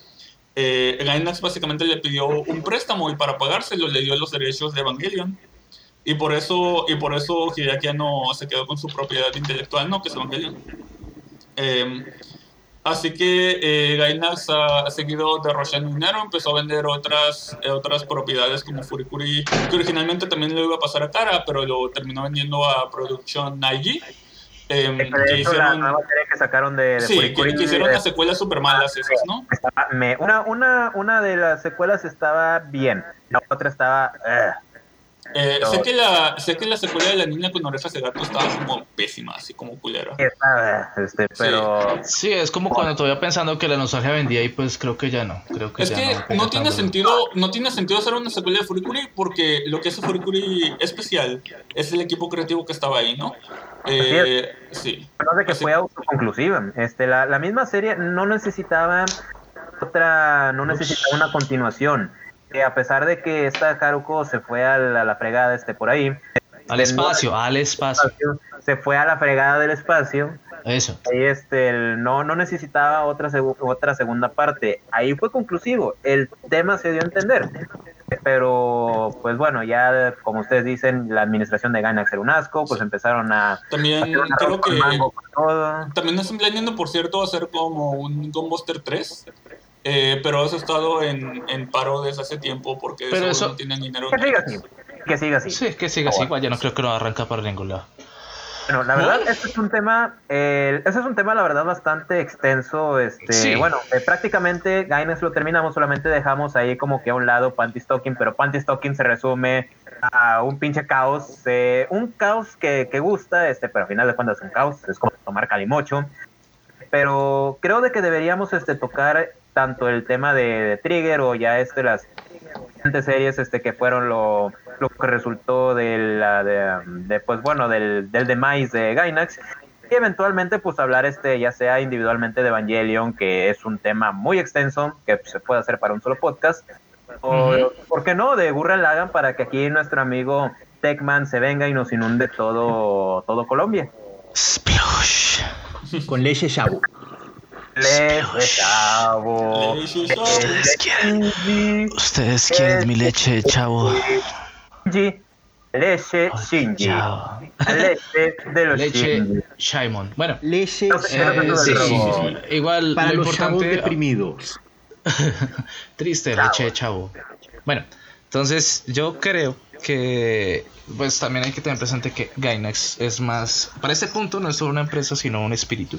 Eh, Gainax básicamente le pidió un préstamo y para pagárselo le dio los derechos de Evangelion. Y por eso, y por eso Hideaki Anno se quedó con su propiedad intelectual, ¿no? Que es Evangelion. Eh, así que eh, Gainax ha, ha seguido derrochando dinero, empezó a vender otras, eh, otras propiedades como Furikuri, que originalmente también lo iba a pasar a cara, pero lo terminó vendiendo a Production Naiji. eh, que pero de hecho, la hicieron, nueva serie que sacaron de, de sí, que, Furikuri, que hicieron las secuelas super malas esas, ¿no? estaba- me- una, una, una de las secuelas estaba bien, la otra estaba... eh. Eh, sé, que la, sé que la secuela de la niña con orejas de gato estaba como pésima, así como culera. Este, pero Sí, es como cuando todavía pensando que la nostalgia vendía y pues creo que ya no. Creo que Es ya que no tiene sentido, no tiene sentido hacer una secuela de Furikuri porque lo que hace Furikuri especial es el equipo creativo que estaba ahí, ¿no? Eh, sí. no de que Así- fue autoconclusiva. Este, la, la misma serie no necesitaba otra, no necesitaba una continuación. Que a pesar de que esta Haruko se fue a la, a la fregada este por ahí, Al espacio, al espacio. se fue a la fregada del espacio. Eso. Ahí este, el- no, no necesitaba otra, segu- otra segunda parte. Ahí fue conclusivo. El tema se dio a entender. Pero, pues bueno, ya como ustedes dicen, la administración de Gainax era un asco, pues empezaron a También un creo que mango con todo. también están planeando, por cierto, hacer como un Gunbuster 3. Eh, pero eso ha estado en, en paro desde hace tiempo porque Pero seguro eso- no tienen dinero. Que siga así. Que siga así. Sí, que siga así. Igual ya no creo que no arranca para ningún lado. Bueno, la verdad, este es un tema, eh, ese es un tema, la verdad, bastante extenso. Este, Sí. Bueno, eh, prácticamente Gaines lo terminamos, solamente dejamos ahí como que a un lado Panty Stocking, pero Panty Stocking se resume a un pinche caos, eh, un caos que, que gusta, este, pero al final de cuentas es un caos, es como tomar calimocho. Pero creo de que deberíamos este, tocar tanto el tema de, de Trigger o ya este, las siguientes series este que fueron lo, lo que resultó de la de, de, pues bueno del, del demise de Gainax y eventualmente pues hablar este ya sea individualmente de Evangelion que es un tema muy extenso que se puede hacer para un solo podcast o Ujú. por qué no de Gurren Lagann para que aquí nuestro amigo Techman se venga y nos inunde todo todo Colombia Splosh. Con leche chavo. Leche chavo. Ustedes quieren, ustedes quieren mi leche, chavo. Leche Shinji leche de los Leche Shaimon. Bueno, Leche eh, igual para lo los chavos importante. deprimidos. Triste, leche, chavo. Bueno, entonces yo creo que pues también hay que tener presente que Gainax es más, para este punto no es solo una empresa, sino un espíritu.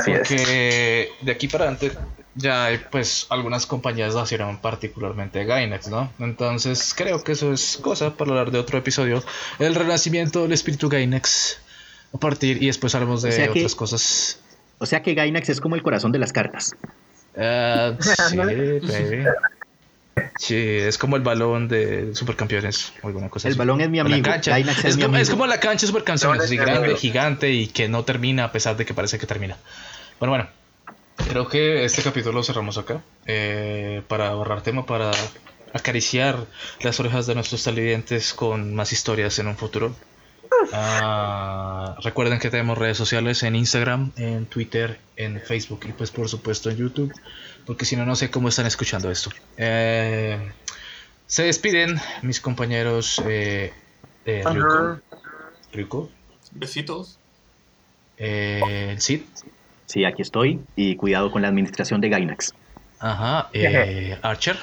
Así es. Porque de aquí para adelante ya hay pues algunas compañías nacieron particularmente Gainax, ¿no? Entonces creo que eso es cosa para hablar de otro episodio. El renacimiento del espíritu Gainax. A partir y después hablamos de O sea que- otras cosas. O sea que Gainax es como el corazón de las cartas. Ah, sí, baby. Sí, es como el balón de supercampeones o alguna cosa El así. balón es mi la amigo, cancha. Gainax es Es, mi como, amigo. es como la cancha de supercampeones, así grande, amigo. gigante y que no termina a pesar de que parece que termina. Bueno, bueno. Creo que este capítulo lo cerramos acá. eh, para ahorrar tema, para acariciar las orejas de nuestros televidentes con más historias en un futuro. Ah, recuerden que tenemos redes sociales en Instagram, en Twitter, en Facebook y pues por supuesto en YouTube, porque si no, no sé cómo están escuchando esto. Eh, se despiden mis compañeros eh, eh, Ryuko, Ryuko, Besitos. eh, Sid, Sí, aquí estoy. Y cuidado con la administración de Gainax. ajá, eh, Archer,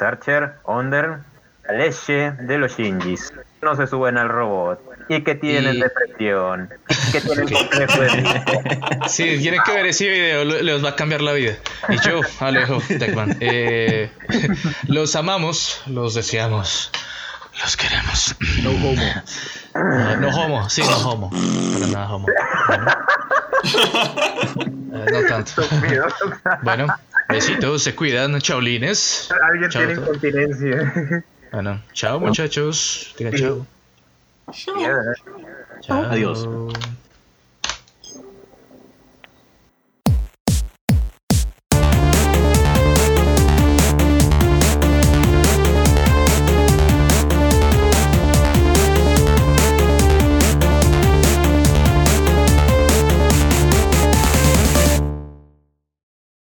Archer, Onder, la leche de los Shinjis. No se suben al robot. Y que tienen Y- depresión. Y que tienen complejo de. Si tienen que ver ese video, les va a cambiar la vida. Y yo, Alejo Techman, eh, los amamos, los deseamos, los queremos. No homo. No homo, sí, no homo. Para nada homo. Bueno. Eh, no tanto. Bueno, besitos, se cuidan, chaulines. Alguien Chao. tiene incontinencia. Bueno, chao muchachos. Chao. Yeah. Chao. Adiós.